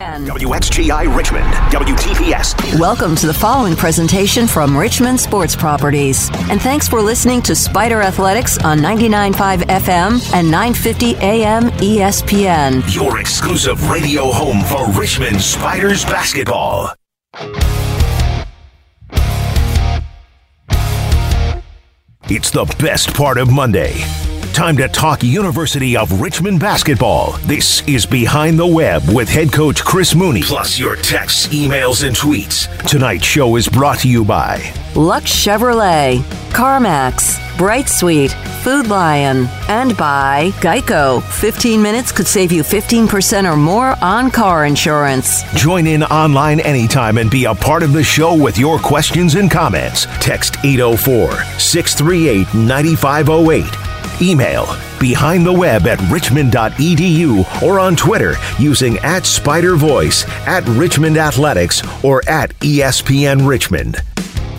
WXGI Richmond, WTPS. Welcome to the following presentation from Richmond Sports Properties. And thanks for listening to Spider Athletics on 99.5 FM and 950 AM ESPN. Your exclusive radio home for Richmond Spiders basketball. It's the best part of Monday. Time to talk University of Richmond basketball. This is Behind the Web with head coach Chris Mooney. Plus your texts, emails, and tweets. Tonight's show is brought to you by Luck Chevrolet, CarMax, Bright Sweet, Food Lion, and by Geico. 15 minutes could save you 15% or more on car insurance. Join in online anytime and be a part of the show with your questions and comments. Text 804 638 9508 Email behind the web at richmond.edu or on Twitter using at Spider Voice, at Richmond Athletics, or at ESPN Richmond.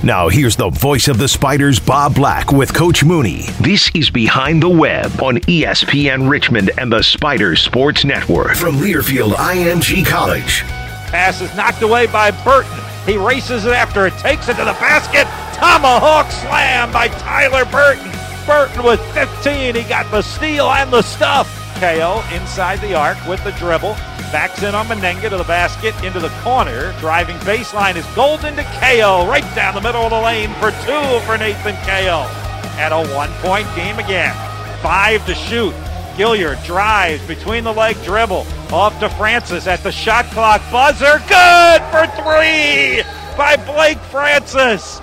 Now, here's the voice of the Spiders, Bob Black, with Coach Mooney. This is Behind the Web on ESPN Richmond and the Spiders Sports Network. From Learfield IMG College. Pass is knocked away by Burton. He races it after it, takes it to the basket. Tomahawk slam by Tyler Burton. Burton with 15. He got the steal and the stuff. Cayo inside the arc with the dribble. Backs in on Mennenga to the basket, into the corner. Driving baseline is Golden to Cayo. Right down the middle of the lane for two for Nathan Cayo. At a one point game again. Five to shoot. Gilyard drives between the leg dribble. Off to Francis at the shot clock buzzer. Good for three by Blake Francis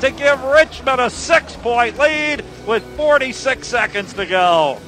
to give Richmond a six point lead with 46 seconds to go.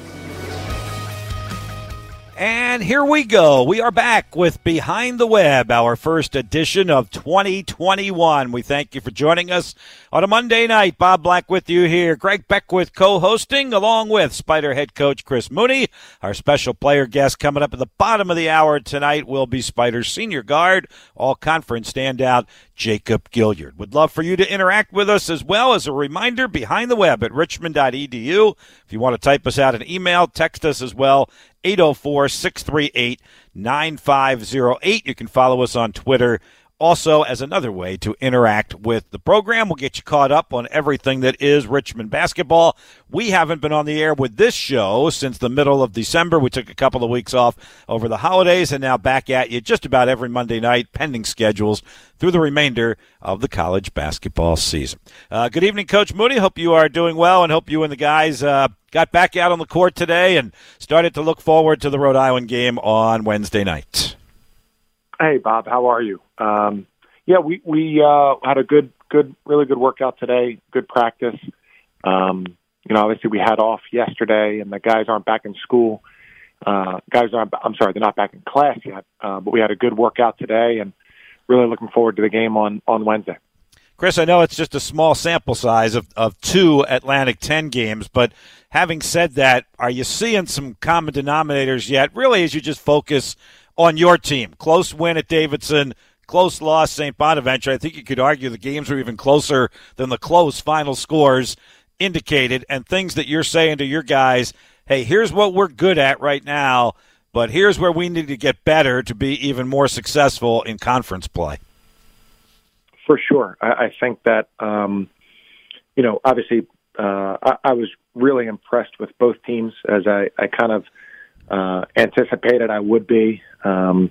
And here we go. We are back with Behind the Web, our first edition of 2021. We thank you for joining us on a Monday night. Bob Black with you here. Greg Beckwith co-hosting along with Spider head coach Chris Mooney. Our special player guest coming up at the bottom of the hour tonight will be Spider senior guard, all conference standout Jacob Gilyard. Would love for you to interact with us as well as a reminder behind the web at richmond.edu. If you want to type us out an email, text us as well 804 638 9508. You can follow us on Twitter also as another way to interact with the program. We'll get you caught up on everything that is Richmond basketball. We haven't been on the air with this show since the middle of December. We took a couple of weeks off over the holidays and now back at you just about every Monday night, pending schedules through the remainder of the college basketball season. Uh, good evening, Coach Mooney. Hope you are doing well and hope you and the guys uh, got back out on the court today and started to look forward to the Rhode Island game on Wednesday night. Hey, Bob, how are you? Um, yeah, we we uh, had a good, good, really good workout today. Good practice. Um, you know, obviously we had off yesterday, and the guys aren't back in school. Uh, guys aren't. I'm sorry, they're not back in class yet. Uh, but we had a good workout today, and really looking forward to the game on on Wednesday. Chris, I know it's just a small sample size of, of two Atlantic 10 games, but having said that, are you seeing some common denominators yet? Really, as you just focus on your team, close win at Davidson, close loss St. Bonaventure. I think you could argue the games were even closer than the close final scores indicated, and things that you're saying to your guys. Hey, here's what we're good at right now, but here's where we need to get better to be even more successful in conference play for sure. I, I think that um, you know, obviously, uh, I, I was really impressed with both teams as I, I kind of uh, anticipated I would be. Um,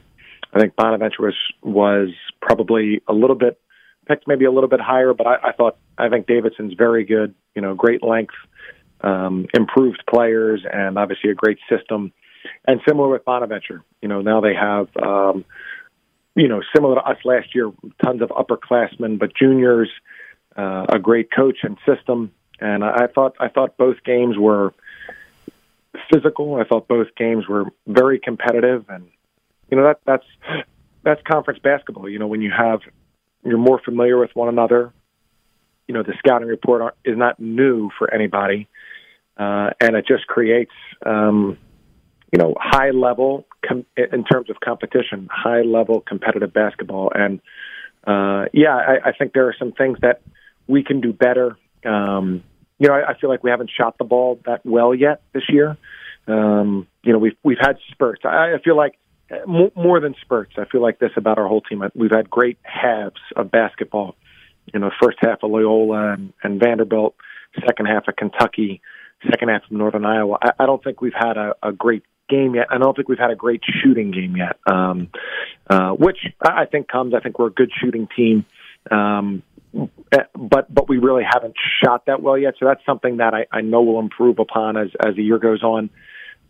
I think Bonaventure was was probably a little bit picked, maybe a little bit higher, but I, I thought I think Davidson's very good. You know, great length, um, improved players, and obviously a great system. And similar with Bonaventure, you know, now they have um, you know, similar to us last year, tons of upperclassmen, but juniors, uh, a great coach and system. And I, I thought I thought both games were physical. I thought both games were very competitive, and you know that that's that's conference basketball. You know, when you have you're more familiar with one another. You know, the scouting report is not new for anybody, uh, and it just creates um, you know high level com- in terms of competition, high level competitive basketball. And uh, yeah, I, I think there are some things that we can do better. Um, you know, I, I feel like we haven't shot the ball that well yet this year. Um, you know, we've we've had spurts. I, I feel like more than spurts. I feel like this about our whole team. We've had great halves of basketball. You know, first half of Loyola and, and Vanderbilt, second half of Kentucky, second half of Northern Iowa. I, I don't think we've had a, a great game yet. I don't think we've had a great shooting game yet, um, uh, which I think comes. I think we're a good shooting team, um, but but we really haven't shot that well yet. So that's something that I, I know will improve upon as as the year goes on.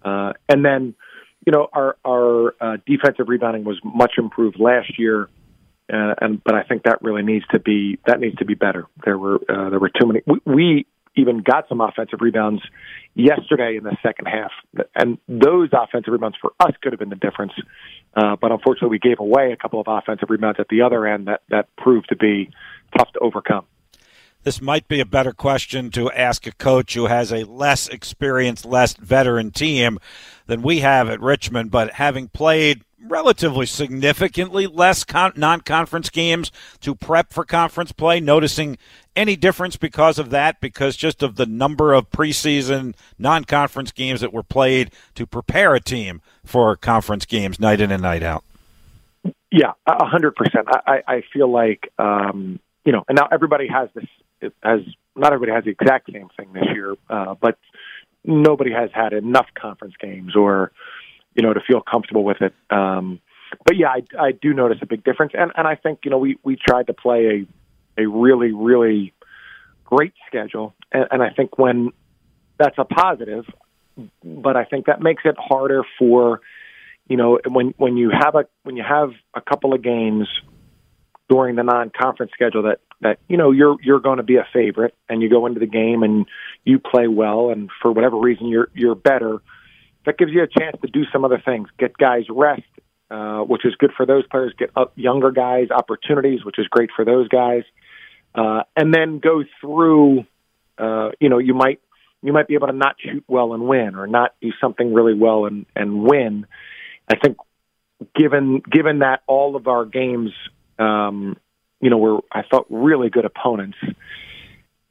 Uh, and then you know, our our uh, defensive rebounding was much improved last year, uh, and but I think that really needs to be that needs to be better. There were uh, there were too many. We, we even got some offensive rebounds yesterday in the second half, and those offensive rebounds for us could have been the difference. Uh, but unfortunately, we gave away a couple of offensive rebounds at the other end that that proved to be tough to overcome. This might be a better question to ask a coach who has a less experienced, less veteran team than we have at Richmond, but having played relatively significantly less con- non-conference games to prep for conference play noticing any difference because of that? Because just of the number of preseason non-conference games that were played to prepare a team for conference games night in and night out? Yeah a hundred percent. I i feel like um you know and now everybody has this has not everybody has the exact same thing this year, uh, but nobody has had enough conference games or you know to feel comfortable with it. Um, but yeah, I, I do notice a big difference, and and I think you know we we tried to play a really really great schedule, and, and I think when that's a positive, but I think that makes it harder for you know when when you have a when you have a couple of games during the non-conference schedule that that you know you're you're going to be a favorite and you go into the game and you play well and for whatever reason you're you're better that gives you a chance to do some other things. Get guys rest uh, which is good for those players. Get up younger guys opportunities which is great for those guys. uh, and then go through uh, you know you might you might be able to not shoot well and win or not do something really well and and win i think given given that all of our games um, you know, were I thought really good opponents.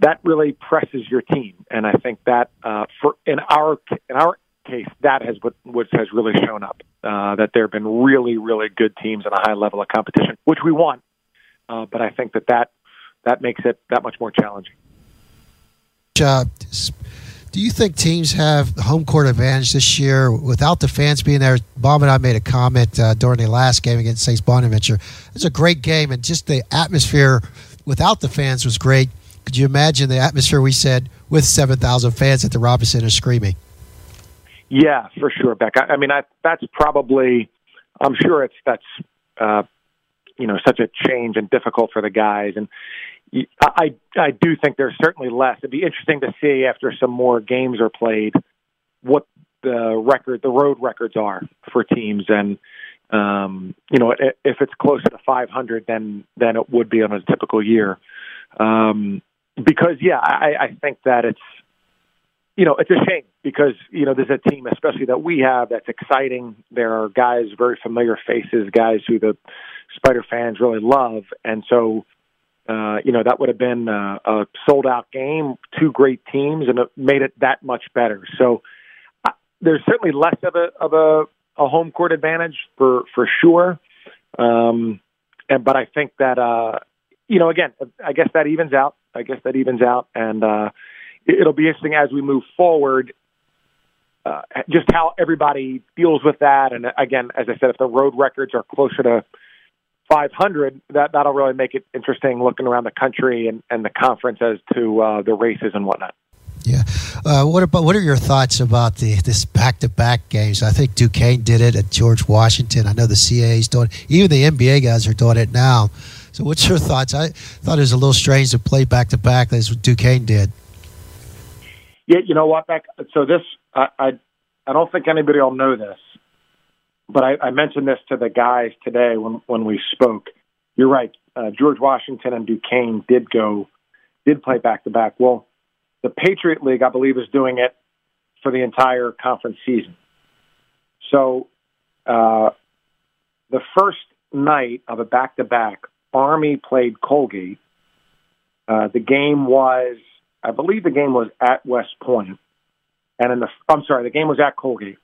That really presses your team, and I think that uh, for in our in our case, that has what has really shown up. Uh, that there have been really really good teams in a high level of competition, which we want. Uh, but I think that that that makes it that much more challenging. Uh, do you think teams have home court advantage this year without the fans being there? Bob and I made a comment uh, during the last game against St. Bonaventure. It was a great game, and just the atmosphere without the fans was great. Could you imagine the atmosphere we said with 7,000 fans at the Robins Center screaming? Yeah, for sure, Beck. I, I mean, I, that's probably, I'm sure it's, that's, uh, you know, such a change and difficult for the guys. And, I I do think there's certainly less. It'd be interesting to see after some more games are played what the record, the road records are for teams, and um, you know if it's closer to 500 than than it would be on a typical year. Um, because yeah, I, I think that it's you know it's a shame because you know there's a team especially that we have that's exciting. There are guys, very familiar faces, guys who the Spider fans really love, and so uh, you know, that would have been uh, a sold out game, two great teams, and it made it that much better. So uh, there's certainly less of a of a, a home court advantage for for sure. Um, and but I think that uh, you know, again, I guess that evens out. I guess that evens out, and uh, it'll be interesting as we move forward. Uh, just how everybody deals with that, and again, as I said, if the road records are closer to 500, that that'll really make it interesting looking around the country and, and the conference as to uh, the races and whatnot. Yeah. Uh, what about what are your thoughts about the this back to back games? I think Duquesne did it at George Washington. I know the CAA's doing it. Even the NBA guys are doing it now. So what's your thoughts? I thought it was a little strange to play back to back as Duquesne did. Yeah, you know what, Beck? So this I, I I don't think anybody will know this, but I, I mentioned this to the guys today when when we spoke. You're right. Uh, George Washington and Duquesne did go did play back to back. Well, the Patriot League, I believe, is doing it for the entire conference season. So, uh, the first night of a back to back, Army played Colgate. Uh, the game was, I believe, the game was at West Point, and in the I'm sorry, the game was at Colgate.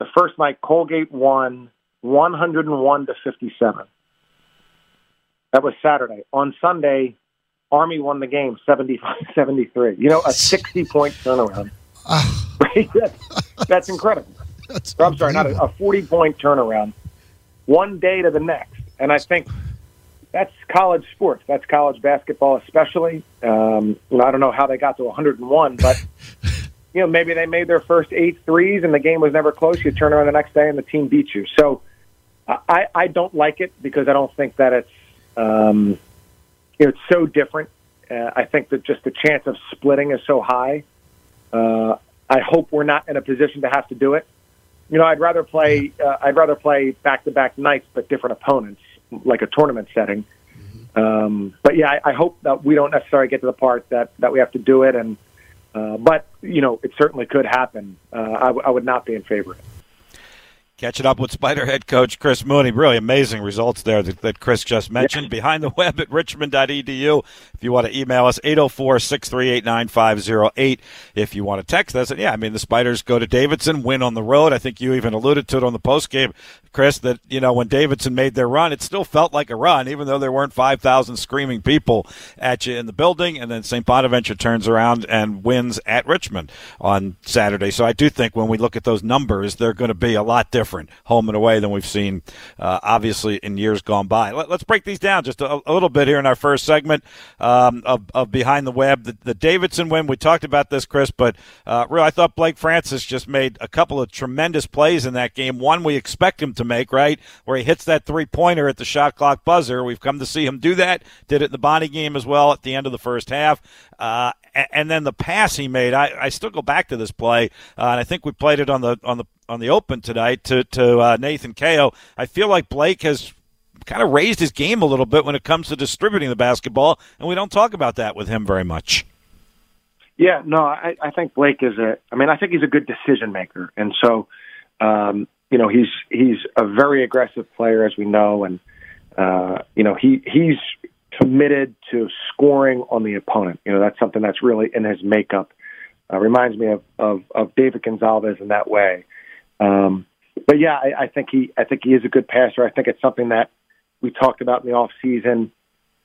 The first night, Colgate won 101 to 57. That was Saturday. On Sunday, Army won the game 75-73. You know, a 60-point turnaround. that's, that's incredible. That's I'm sorry, not a, a 40-point turnaround. One day to the next. And I think that's college sports. That's college basketball, especially. Um, you know, I don't know how they got to 101, but you know, maybe they made their first eight threes and the game was never close. You turn around the next day and the team beats you. So I, I don't like it because I don't think that it's um, you know, it's so different. Uh, I think that just the chance of splitting is so high. Uh, I hope we're not in a position to have to do it. You know, I'd rather play. Uh, I'd rather play back-to-back nights, but different opponents, like a tournament setting. Um, but yeah, I, I hope that we don't necessarily get to the part that that we have to do it. And uh, but you know, it certainly could happen. Uh, I, w- I would not be in favor of it. Catching up with Spider head coach Chris Mooney. Really amazing results there that, that Chris just mentioned. Behind the web at richmond.edu. If you want to email us, 804 638 9508. If you want to text us, and yeah, I mean, the Spiders go to Davidson, win on the road. I think you even alluded to it on the post game, Chris, that, you know, when Davidson made their run, it still felt like a run, even though there weren't 5,000 screaming people at you in the building. And then St. Bonaventure turns around and wins at Richmond on Saturday. So I do think when we look at those numbers, they're going to be a lot different home and away than we've seen, uh, obviously, in years gone by. Let, us break these down just a, a, little bit here in our first segment um, of, of Behind the Web. The, the, Davidson win, we talked about this, Chris, but uh, really, I thought Blake Francis just made a couple of tremendous plays in that game. One we expect him to make, right, where he hits that three pointer at the shot clock buzzer. We've come to see him do that. Did it in the Bonnie game as well at the end of the first half. Uh, and then the pass he made, I, I still go back to this play, uh, and I think we played it on the on the on the open tonight to to uh, Nathan Cayo. I feel like Blake has kind of raised his game a little bit when it comes to distributing the basketball, and we don't talk about that with him very much. Yeah, no, I, I think Blake is a. I mean, I think he's a good decision maker, and so um, you know he's he's a very aggressive player, as we know, and uh, you know he he's committed to scoring on the opponent. You know, that's something that's really in his makeup. Uh, reminds me of, of, of David Gonzalvez in that way. Um, but yeah, I, I think he I think he is a good passer. I think it's something that we talked about in the off season.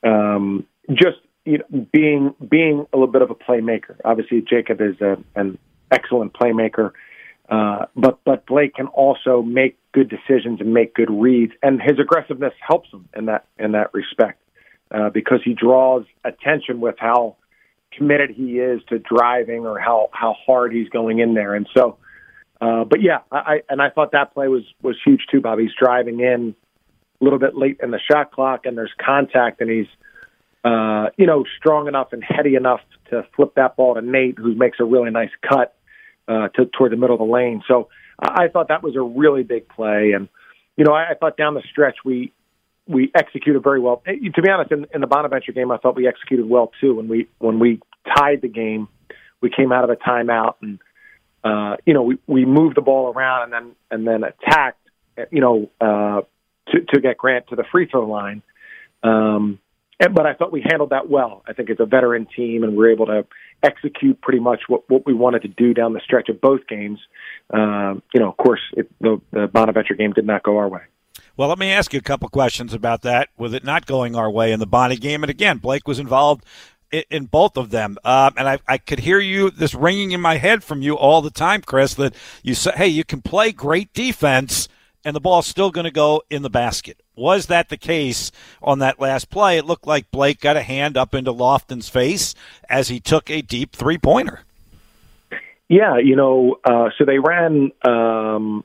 Um, just you know, being being a little bit of a playmaker. Obviously, Jacob is a, an excellent playmaker, uh, but but Blake can also make good decisions and make good reads, and his aggressiveness helps him in that in that respect uh, because he draws attention with how committed he is to driving or how how hard he's going in there, and so. Uh, but yeah, I, I and I thought that play was was huge too, Bob. He's driving in a little bit late in the shot clock, and there's contact, and he's uh, you know strong enough and heady enough to flip that ball to Nate, who makes a really nice cut uh, to toward the middle of the lane. So I, I thought that was a really big play, and you know I, I thought down the stretch we we executed very well. To be honest, in, in the Bonaventure game, I thought we executed well too. When we when we tied the game, we came out of a timeout and uh, you know we we moved the ball around and then and then attacked you know uh, to to get Grant to the free throw line. Um, and, but I thought we handled that well. I think it's a veteran team, and we're able to execute pretty much what, what we wanted to do down the stretch of both games. Um, you know, of course, it, the, the Bonaventure game did not go our way. Well, let me ask you a couple questions about that. With it not going our way in the Bonnie game, and again, Blake was involved in, in both of them, um, and I, I could hear you this ringing in my head from you all the time, Chris. That you say, "Hey, you can play great defense." And the ball's still going to go in the basket. Was that the case on that last play? It looked like Blake got a hand up into Lofton's face as he took a deep three pointer. Yeah, you know, uh, so they ran um,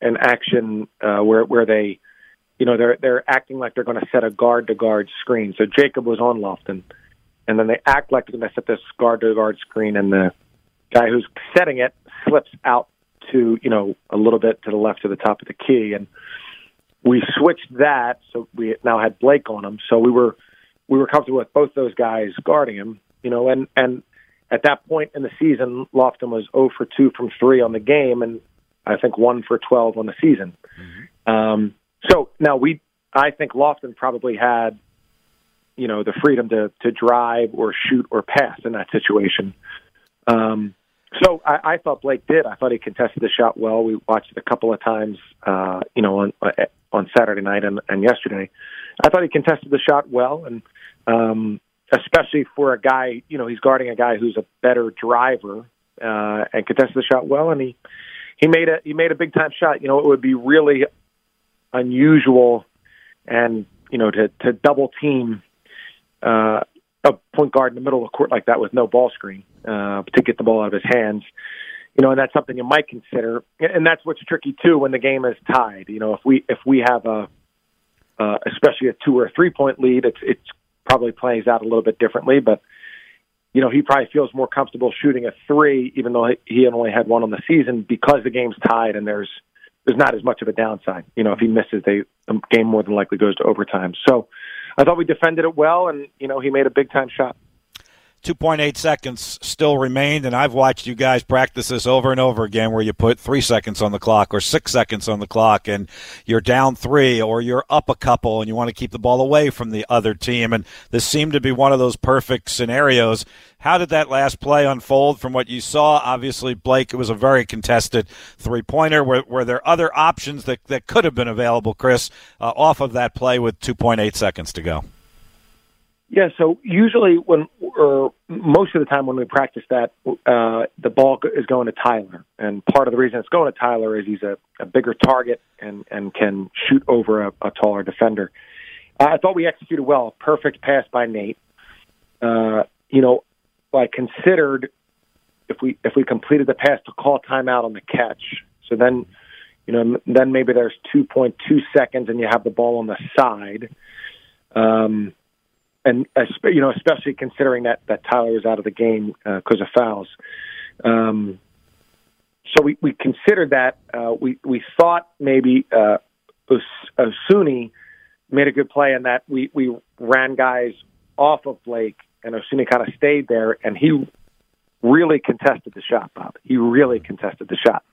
an action uh, where where they, you know, they're they're acting like they're going to set a guard to guard screen. So Jacob was on Lofton, and then they act like they're going to set this guard to guard screen, and the guy who's setting it slips out to you know a little bit to the left of the top of the key, and we switched that so we now had Blake on him. So we were we were comfortable with both those guys guarding him, you know, and and at that point in the season, Lofton was 0 for 2 from 3 on the game, and I think 1 for 12 on the season. Mm-hmm. Um, so now we, I think Lofton probably had, you know, the freedom to to drive or shoot or pass in that situation. Um, So I, I thought Blake did. I thought he contested the shot well. We watched it a couple of times, uh, you know, on uh, on Saturday night and, and yesterday. I thought he contested the shot well, and um, especially for a guy, you know, he's guarding a guy who's a better driver uh, and contested the shot well, and he he made a he made a big time shot. You know, it would be really unusual, and you know, to to double team uh, a point guard in the middle of the court like that with no ball screen uh, to get the ball out of his hands. You know, and that's something you might consider, and that's what's tricky too when the game is tied. You know, if we if we have a uh, especially a two or three point lead, it's it's probably plays out a little bit differently. But you know, he probably feels more comfortable shooting a three, even though he only had one on the season, because the game's tied and there's there's not as much of a downside. You know, if he misses, they the game more than likely goes to overtime. So I thought we defended it well, and you know, he made a big time shot. 2.8 seconds still remained, and I've watched you guys practice this over and over again where you put three seconds on the clock or six seconds on the clock, and you're down three or you're up a couple and you want to keep the ball away from the other team. And this seemed to be one of those perfect scenarios. How did that last play unfold from what you saw? Obviously, Blake, it was a very contested three pointer. Were, were there other options that, that could have been available, Chris, uh, off of that play with 2.8 seconds to go? Yeah, so usually when, or most of the time when we practice that, uh, the ball is going to Tyler, and part of the reason it's going to Tyler is he's a, a bigger target and and can shoot over a, a taller defender. I thought we executed well. Perfect pass by Nate. Uh, you know, I considered if we if we completed the pass to call timeout on the catch. So then, you know, then maybe there's 2.2 seconds and you have the ball on the side. Um, and you know, especially considering that that Tyler is out of the game because uh, of fouls. Um, so we, we considered that. Uh, we we thought maybe uh, Osunniyi made a good play in that we we ran guys off of Blake, and Osunniyi kind of stayed there, and he really contested the shot, Bob. He really contested the shot.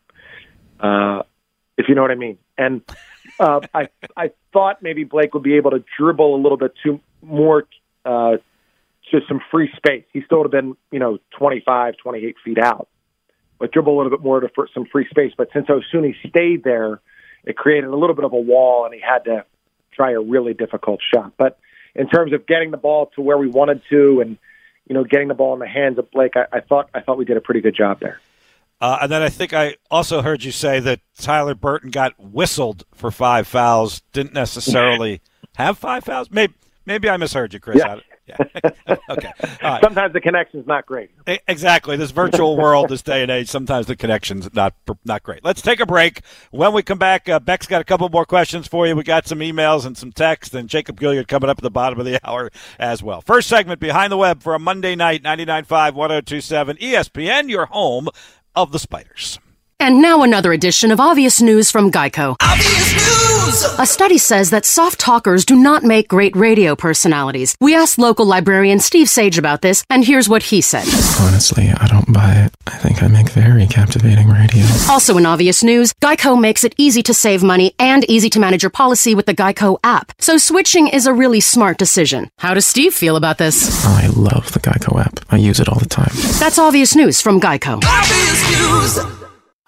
Uh, if you know what I mean. And uh, I I thought maybe Blake would be able to dribble a little bit too more uh, to some free space. He still would have been, you know, 25, 28 feet out, but dribble a little bit more to for some free space. But since Osunniyi stayed there, it created a little bit of a wall, and he had to try a really difficult shot. But in terms of getting the ball to where we wanted to, and you know, getting the ball in the hands of Blake, I, I thought I thought we did a pretty good job there. Uh, and then I think I also heard you say that Tyler Burton got whistled for five fouls. Didn't necessarily have five fouls. Maybe Maybe I misheard you, Chris. Yeah. yeah. okay. Right. Sometimes the connection's not great. Exactly. This virtual world, this day and age, sometimes the connection's not not great. Let's take a break. When we come back, uh, Beck's got a couple more questions for you. We got some emails and some text, and Jacob Gilyard coming up at the bottom of the hour as well. First segment, Behind the Web for a Monday night, 99.5, 1027 ESPN, your home of the Spiders. And now another edition of Obvious News from Geico. Obvious News! A study says that soft talkers do not make great radio personalities. We asked local librarian Steve Sage about this, and here's what he said. Honestly, I don't buy it. I think I make very captivating radio. Also in Obvious News, Geico makes it easy to save money and easy to manage your policy with the Geico app. So switching is a really smart decision. How does Steve feel about this? Oh, I love the Geico app. I use it all the time. That's Obvious News from Geico. Obvious News!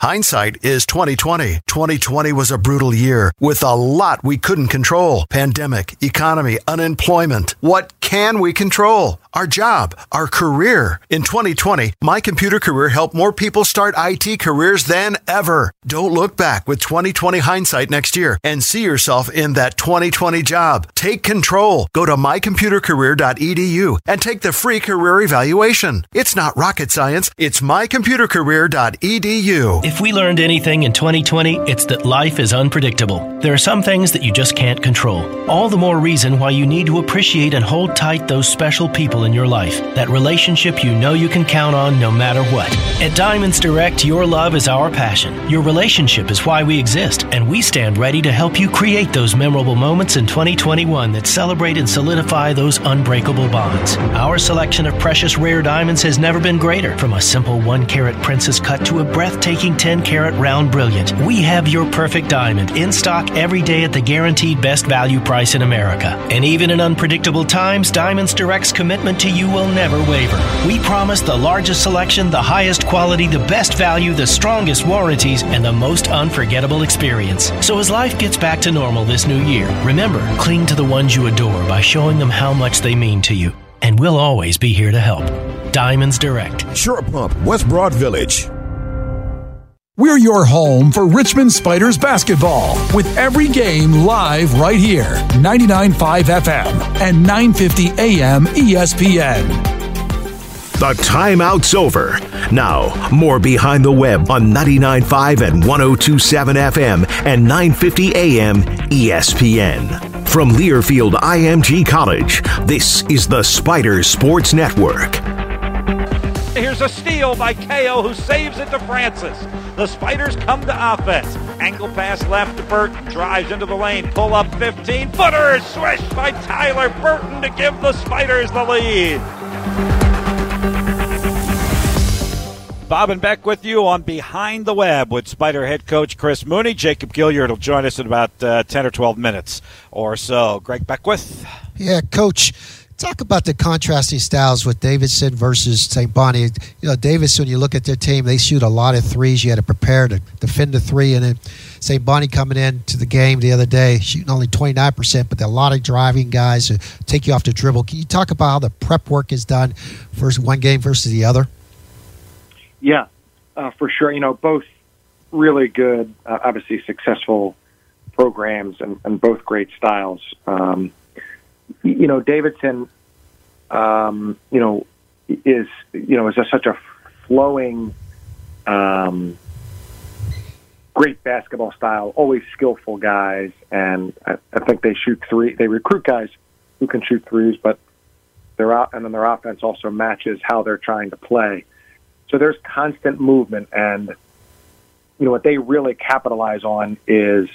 Hindsight is 2020. 2020 was a brutal year with a lot we couldn't control. Pandemic, economy, unemployment. What can we control? Our job, our career. In 2020, My Computer Career helped more people start IT careers than ever. Don't look back with 2020 hindsight next year and see yourself in that 2020 job. Take control. Go to mycomputercareer.edu and take the free career evaluation. It's not rocket science. It's mycomputercareer.edu. If we learned anything in 2020, it's that life is unpredictable. There are some things that you just can't control. All the more reason why you need to appreciate and hold tight those special people in your life. That relationship you know you can count on no matter what. At Diamonds Direct, your love is our passion. Your relationship is why we exist, and we stand ready to help you create those memorable moments in 2021 that celebrate and solidify those unbreakable bonds. Our selection of precious rare diamonds has never been greater. From a simple one carat princess cut to a breathtaking 10 carat round brilliant, we have your perfect diamond in stock every day at the guaranteed best value price in America. And even in unpredictable times, Diamonds Direct's commitment to you will never waver. We promise the largest selection, the highest quality, the best value, the strongest warranties, and the most unforgettable experience. So as life gets back to normal this new year, remember, cling to the ones you adore by showing them how much they mean to you. And we'll always be here to help. Diamonds Direct. Short Pump, West Broad Village. We're your home for Richmond Spiders basketball with every game live right here. 99.5 FM and 950 AM ESPN. The timeout's over. Now, more behind the web on 99.5 and 1027 FM and 950 AM ESPN. From Learfield IMG College, this is the Spiders Sports Network. Here's a steal by Cayo who saves it to Francis. The Spiders come to offense. Angle pass left to Burton. Drives into the lane. Pull up 15. Footer swish by Tyler Burton to give the Spiders the lead. Bob and Beck with you on Behind the Web with Spider head coach Chris Mooney. Jacob Gilyard will join us in about uh, 10 or 12 minutes or so. Greg Beckwith. Yeah, coach. Talk about the contrasting styles with Davidson versus St. Bonnie. You know, Davidson, you look at their team, they shoot a lot of threes. You had to prepare to defend the three. And then St. Bonnie coming in to the game the other day, shooting only 29%, but a lot of driving guys who take you off the dribble. Can you talk about how the prep work is done versus one game versus the other? Yeah, uh, for sure. You know, both really good, uh, obviously successful programs and, and both great styles. Um, you know, Davidson, um, you know, is you know is a, such a flowing, um, great basketball style. Always skillful guys, and I, I think they shoot three. They recruit guys who can shoot threes, but their out and then their offense also matches how they're trying to play. So there's constant movement, and you know what they really capitalize on is,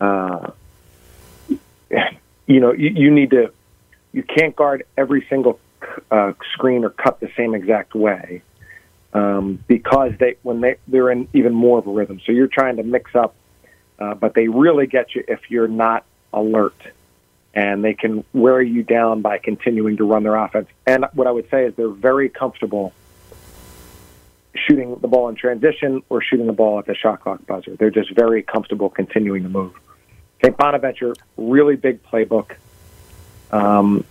uh, you know, you, you need to, you can't guard every single uh, screen or cut the same exact way um, because they when they they're in even more of a rhythm. So you're trying to mix up, uh, but they really get you if you're not alert, and they can wear you down by continuing to run their offense. And what I would say is they're very comfortable shooting the ball in transition or shooting the ball at the shot clock buzzer. They're just very comfortable continuing to move. St. Bonaventure, really big playbook. Um,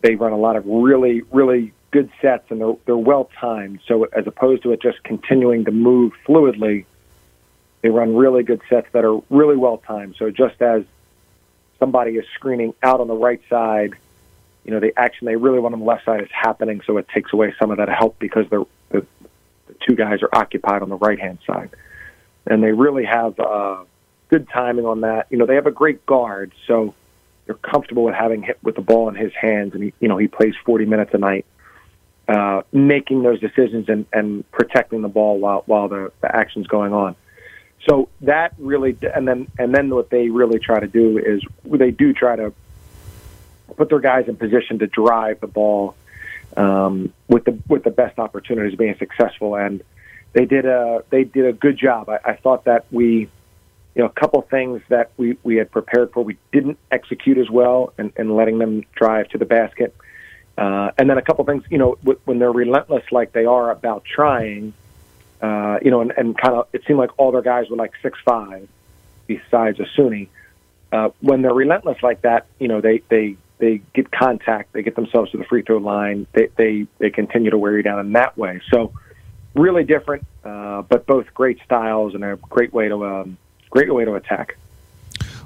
they run a lot of really, really good sets, and they're, they're well timed. So as opposed to it just continuing to move fluidly, they run really good sets that are really well timed. So just as somebody is screening out on the right side, you know, the action they really want on the left side is happening, so it takes away some of that help because the, the two guys are occupied on the right hand side. And they really have uh, good timing on that. You know, they have a great guard, so they're comfortable with having hit with the ball in his hands, and he, you know, he plays 40 minutes a night, uh, making those decisions and, and protecting the ball while while the, the action's going on. So that really, and then and then what they really try to do is they do try to put their guys in position to drive the ball um, with the with the best opportunities being successful, and they did a they did a good job. I, I thought that we you know, a couple things that we, we had prepared for, we didn't execute as well and, and letting them drive to the basket. Uh, and then a couple things, you know, w- when they're relentless like they are about trying, uh, you know, and, and kind of, it seemed like all their guys were like six five, besides Osunniyi. Uh, when they're relentless like that, you know, they, they, they get contact, they get themselves to the free throw line, they, they, they continue to wear you down in that way. So really different, uh, but both great styles and a great way to, um, great way to attack.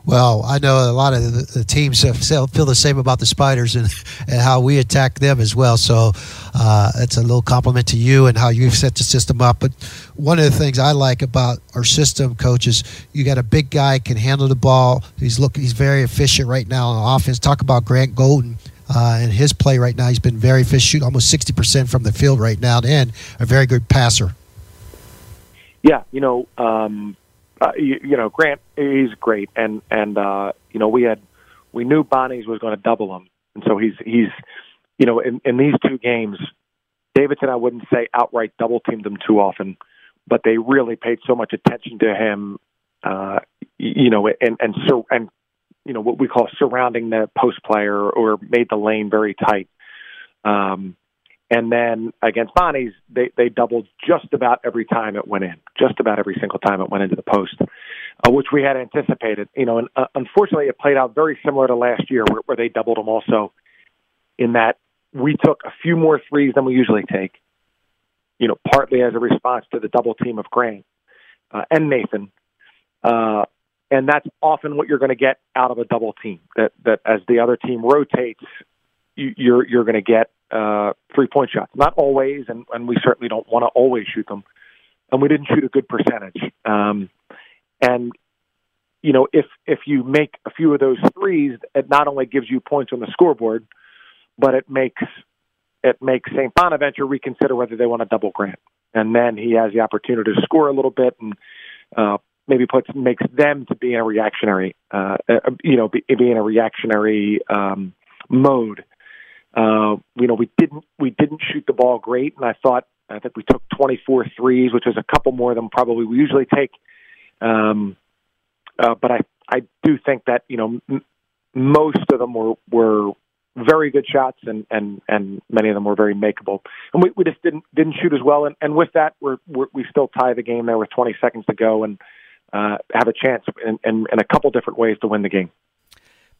Well, I know a lot of the, teams feel the same about the Spiders and, and how we attack them as well. So uh, it's a little compliment to you and how you've set the system up. But one of the things I like about our system, coaches, you got a big guy can handle the ball. He's look he's very efficient right now on offense. Talk about Grant Golden. Uh, and his play right now, he's been very efficient, shoot almost 60% from the field right now, and a very good passer. Yeah, you know, um, uh, you, you know, Grant, he's great, and and uh, you know, we had we knew Bonnie's was going to double him, and so he's he's you know, in, in these two games, Davidson, I wouldn't say outright double teamed him too often, but they really paid so much attention to him, uh, you know, and and so and you know, what we call surrounding the post player or made the lane very tight. Um, and then against Bonnie's, they, they doubled just about every time it went in, just about every single time it went into the post, uh, which we had anticipated. You know, and uh, unfortunately, it played out very similar to last year, where, where they doubled them also. In that we took a few more threes than we usually take. You know, partly as a response to the double team of Grant uh, and Nathan, uh, and that's often what you're going to get out of a double team. That that as the other team rotates, you, you're you're going to get uh, three point shots. Not always, and, and we certainly don't want to always shoot them. And we didn't shoot a good percentage. Um, and you know, if if you make a few of those threes, it not only gives you points on the scoreboard, but it makes it makes St. Bonaventure reconsider whether they want to double Grant. And then he has the opportunity to score a little bit and uh, maybe puts makes them to be in a reactionary, uh, uh, you know, be, be in a reactionary um, mode uh, you know, we didn't we didn't shoot the ball great, and I thought I think we took 24 threes, which is a couple more than probably we usually take. Um, uh, but I I do think that you know m- most of them were were very good shots, and and and many of them were very makeable. And we, we just didn't didn't shoot as well. And, and with that, we're, we're we still tie the game there with 20 seconds to go, and uh, have a chance in, in, in a couple different ways to win the game.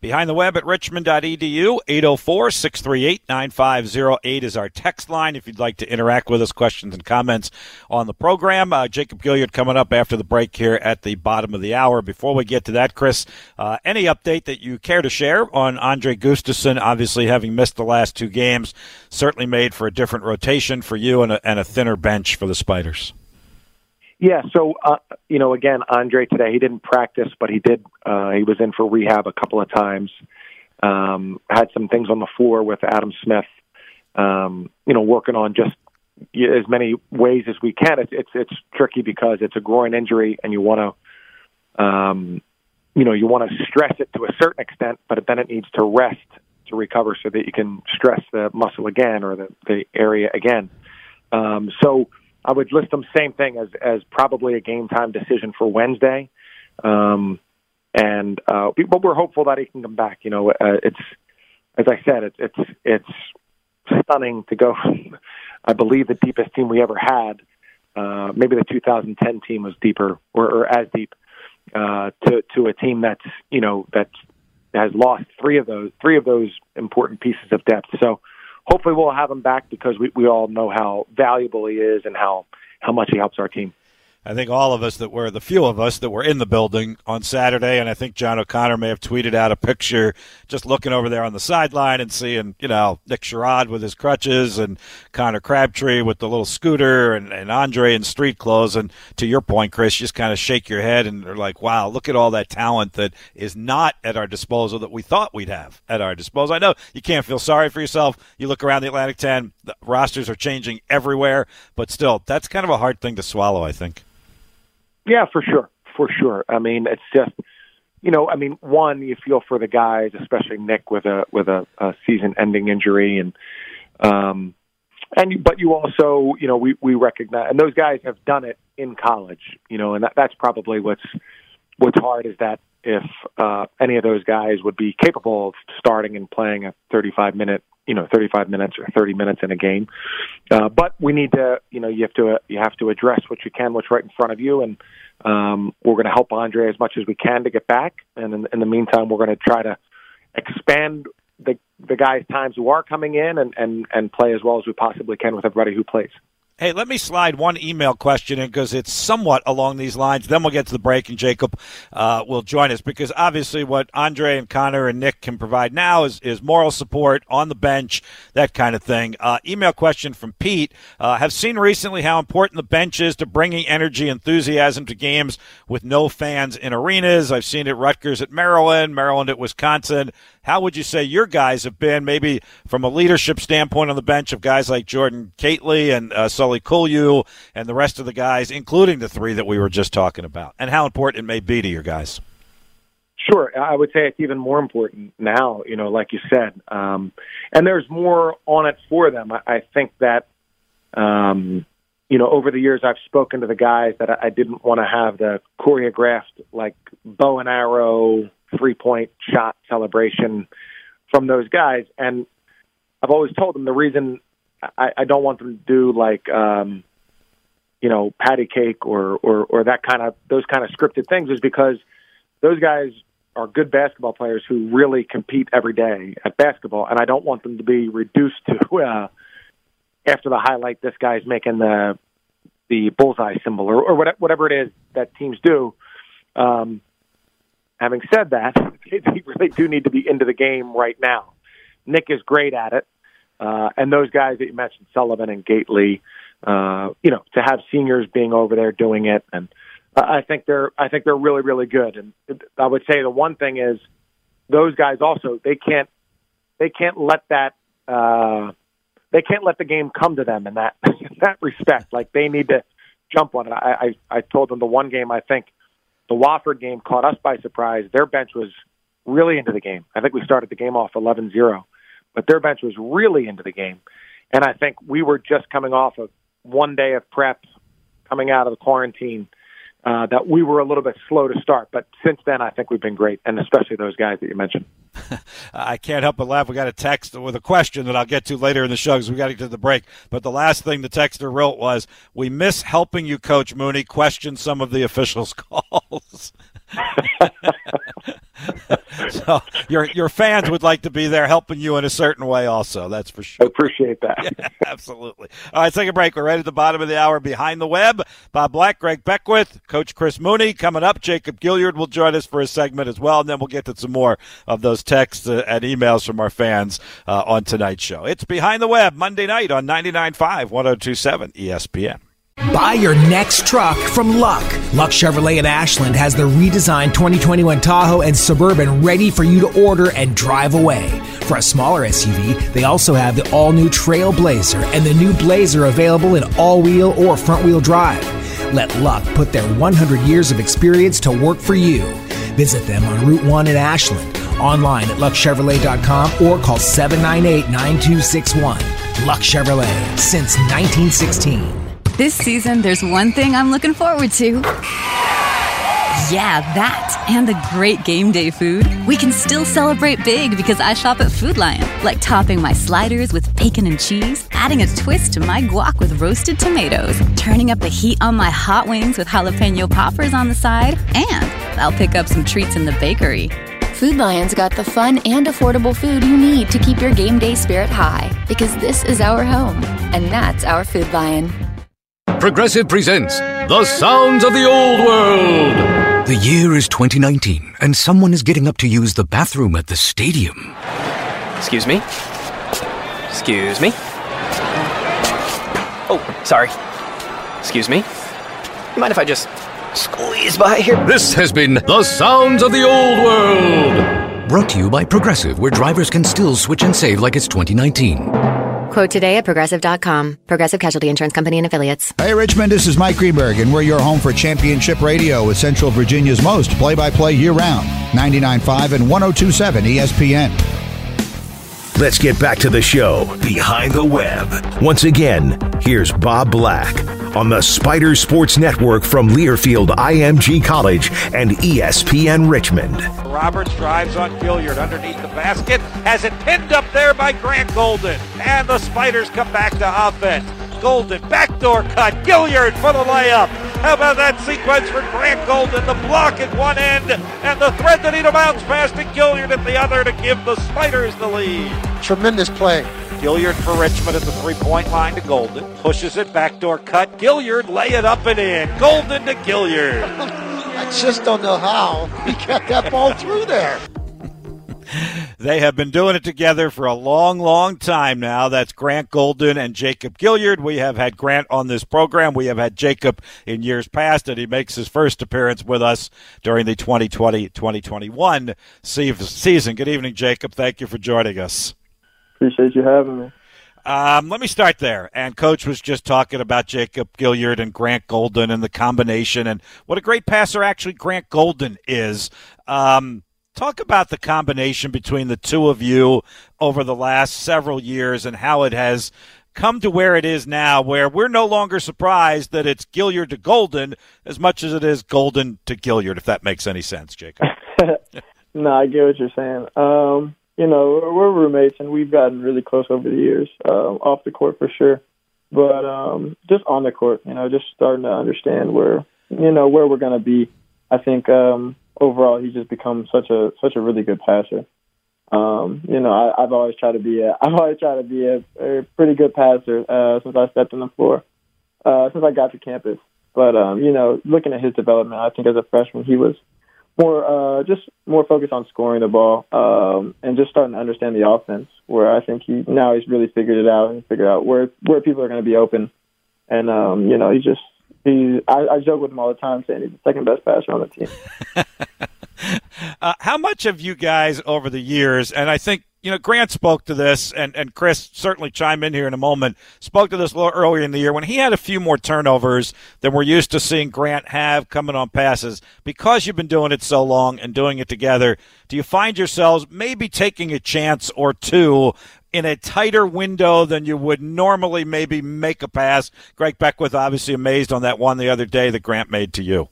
Behind the web at richmond.edu, 804 638 9508 is our text line if you'd like to interact with us, questions and comments on the program. Uh, Jacob Gilyard coming up after the break here at the bottom of the hour. Before we get to that, Chris, uh, any update that you care to share on Andre Gustavson, obviously having missed the last two games, certainly made for a different rotation for you and a, and a thinner bench for the Spiders? Yeah, so uh, you know, again, Andre today he didn't practice, but he did. Uh, he was in for rehab a couple of times. Um, had some things on the floor with Adam Smith. Um, you know, working on just as many ways as we can. It's it's it's tricky because it's a groin injury, and you want to, um, you know, you want to stress it to a certain extent, but then it needs to rest to recover so that you can stress the muscle again or the the area again. Um, so I would list them same thing as as probably a game time decision for Wednesday. Um, and uh, but we're hopeful that he can come back. You know, uh, it's as I said, it's it's it's stunning to go. I believe the deepest team we ever had. Uh, maybe the 2010 team was deeper or, or as deep uh, to to a team that's you know that has lost three of those three of those important pieces of depth. So hopefully we'll have him back because we, we all know how valuable he is and how, how much he helps our team. I think all of us that were the few of us that were in the building on Saturday, and I think John O'Connor may have tweeted out a picture just looking over there on the sideline and seeing, you know, Nick Sherod with his crutches and Connor Crabtree with the little scooter and, and Andre in street clothes. And to your point, Chris, just kind of shake your head and are like, wow, look at all that talent that is not at our disposal that we thought we'd have at our disposal. I know you can't feel sorry for yourself. You look around the Atlantic 10, the rosters are changing everywhere, but still, that's kind of a hard thing to swallow, I think. Yeah, for sure, for sure. I mean, it's just you know, I mean, one, you feel for the guys, especially Nick with a with a, a season-ending injury, and um, and but you also, you know, we we recognize, and those guys have done it in college, you know, and that, that's probably what's what's hard is that if uh, any of those guys would be capable of starting and playing a 35 minute, you know, 35 minutes or 30 minutes in a game. Uh, but we need to, you know, you have to uh, you have to address what you can, what's right in front of you, and um, we're going to help Andre as much as we can to get back. And in, in the meantime, we're going to try to expand the the guys' times who are coming in and and and play as well as we possibly can with everybody who plays. Hey, let me slide one email question in because it's somewhat along these lines. Then we'll get to the break, and Jacob uh, will join us because obviously what Andre and Connor and Nick can provide now is, is moral support on the bench, that kind of thing. Uh, email question from Pete. Uh, have seen recently how important the bench is to bringing energy, enthusiasm to games with no fans in arenas. I've seen it Rutgers at Maryland, Maryland at Wisconsin. How would you say your guys have been, maybe from a leadership standpoint on the bench of guys like Jordan Cately and uh, Sully Kulju and the rest of the guys, including the three that we were just talking about, and how important it may be to your guys? Sure, I would say it's even more important now. You know, like you said, um, and there's more on it for them. I, I think that, um, you know, over the years I've spoken to the guys that I, I didn't want to have the choreographed like bow and arrow three point shot celebration from those guys. And I've always told them the reason I, I don't want them to do like, um, you know, patty cake or, or, or that kind of, those kind of scripted things is because those guys are good basketball players who really compete every day at basketball. And I don't want them to be reduced to, uh, after the highlight, this guy's making the, the bullseye symbol or, or whatever it is that teams do. Um, having said that, they really do need to be into the game right now. Nick is great at it. Uh, and those guys that you mentioned, Sullivan and Gately, uh, you know, to have seniors being over there doing it, and I think they're, I think they're really, really good. And I would say the one thing is, those guys also they can't, they can't let that, uh, they can't let the game come to them in that, in that respect. Like they need to jump on it. I, I, I told them the one game I think the Wofford game caught us by surprise. Their bench was really into the game. I think we started the game off 11-0 but their bench was really into the game. And I think we were just coming off of one day of prep, coming out of the quarantine, uh, that we were a little bit slow to start. But since then, I think we've been great, and especially those guys that you mentioned. I can't help but laugh. We got a text with a question that I'll get to later in the show because we got to get to the break. But the last thing the texter wrote was, "We miss helping you, Coach Mooney. Question some of the officials' calls." so your your fans would like to be there helping you in a certain way also that's for sure. I appreciate that. Yeah, absolutely. All right take a break. We're right at the bottom of the hour behind the web. Bob black greg beckwith coach chris mooney coming up. Jacob Gilyard will join us for a segment as well and then we'll get to some more of those texts uh, and emails from our fans uh, on tonight's show. It's behind the web monday night on 99.5 1027 espn Buy your next truck from Luck. Luck Chevrolet in Ashland has the redesigned 2021 Tahoe and Suburban ready for you to order and drive away. For a smaller SUV, they also have the all new Trailblazer and the new Blazer available in all wheel or front wheel drive. Let Luck put their 100 years of experience to work for you. Visit them on Route 1 in Ashland, online at luckchevrolet.com or call 798 9261. Luck Chevrolet, since 1916. This season, there's one thing I'm looking forward to. Yeah, that and the great game day food. We can still celebrate big because I shop at Food Lion, like topping my sliders with bacon and cheese, adding a twist to my guac with roasted tomatoes, turning up the heat on my hot wings with jalapeno poppers on the side, and I'll pick up some treats in the bakery. Food Lion's got the fun and affordable food you need to keep your game day spirit high because this is our home, and that's our Food Lion. Progressive presents The Sounds of the Old World. The year is 2019, and someone is getting up to use the bathroom at the stadium. Excuse me? Excuse me? Oh, sorry. Excuse me? You mind if I just squeeze by here? This has been The Sounds of the Old World. Brought to you by Progressive, where drivers can still switch and save like it's 2019. Quote today at progressive.com. Progressive Casualty Insurance Company and Affiliates. Hey, Richmond, this is Mike Greenberg, and we're your home for championship radio with Central Virginia's most play by play year round 99.5 and 1027 ESPN. Let's get back to the show behind the web. Once again, here's Bob Black on the Spider Sports Network from Learfield IMG College and ESPN Richmond. Roberts drives on Gilyard underneath the basket, has it pinned up there by Grant Golden, and the Spiders come back to offense. Golden backdoor cut, Gilyard for the layup. How about that sequence for Grant Golden? The block at one end and the thread that he bounce pass to Gilyard at the other to give the Spiders the lead. Tremendous play. Gilyard for Richmond at the three-point line to Golden. Pushes it, backdoor cut. Gilyard lay it up and in. Golden to Gilyard. I just don't know how he got that ball through there. They have been doing it together for a long, long time now. That's Grant Golden and Jacob Gilyard. We have had Grant on this program. We have had Jacob in years past, and he makes his first appearance with us during the 2020 2021 season. Good evening, Jacob. Thank you for joining us. Appreciate you having me. Um, let me start there. And Coach was just talking about Jacob Gilyard and Grant Golden and the combination and what a great passer actually Grant Golden is. Um, talk about the combination between the two of you over the last several years and how it has come to where it is now, where we're no longer surprised that it's Gilyard to Golden as much as it is Golden to Gilyard, if that makes any sense, Jacob. no, I get what you're saying. Um, you know, we're roommates and we've gotten really close over the years, um, off the court for sure. But um, just on the court, you know, just starting to understand where you know where we're going to be. I think um, overall he's just become such a such a really good passer. Um, you know, I, I've always tried to be a I've always tried to be a, a pretty good passer uh, since I stepped on the floor, uh, since I got to campus. But um, you know, looking at his development, I think as a freshman he was more uh, just more focused on scoring the ball um, and just starting to understand the offense. Where I think he now he's really figured it out and figured out where where people are going to be open, and um, you know he just he I, I joke with him all the time saying he's the second best passer on the team. uh, how much have you guys over the years, and I think you know, Grant spoke to this, and, and Chris certainly chime in here in a moment. Spoke to this a little earlier in the year when he had a few more turnovers than we're used to seeing Grant have coming on passes. Because you've been doing it so long and doing it together, do you find yourselves maybe taking a chance or two in a tighter window than you would normally maybe make a pass? Greg Beckwith obviously amazed on that one the other day that Grant made to you.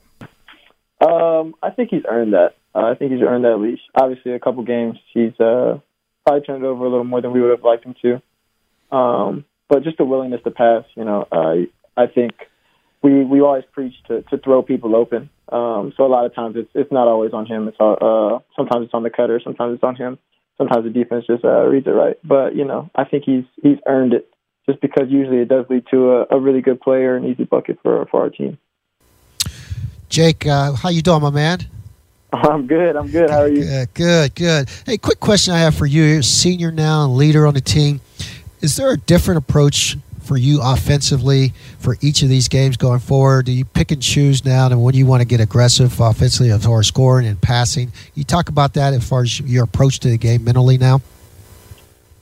Um, I think he's earned that. Uh, I think he's earned that leash. Obviously, a couple games he's uh, probably turned over a little more than we would have liked him to. Um, but just the willingness to pass, you know, uh, I think we we always preach to to throw people open. Um, so a lot of times it's it's not always on him. It's uh, sometimes it's on the cutter. Sometimes it's on him. Sometimes the defense just uh, reads it right. But you know, I think he's he's earned it just because usually it does lead to a, a really good player and easy bucket for for our team. Jake, uh, how you doing, my man? I'm good. I'm good. How are you? Good, good, good. Hey, quick question I have for you. You're a senior now and leader on the team. Is there a different approach for you offensively for each of these games going forward? Do you pick and choose now and when you want to get aggressive offensively as far as scoring and passing? You talk about that as far as your approach to the game mentally now?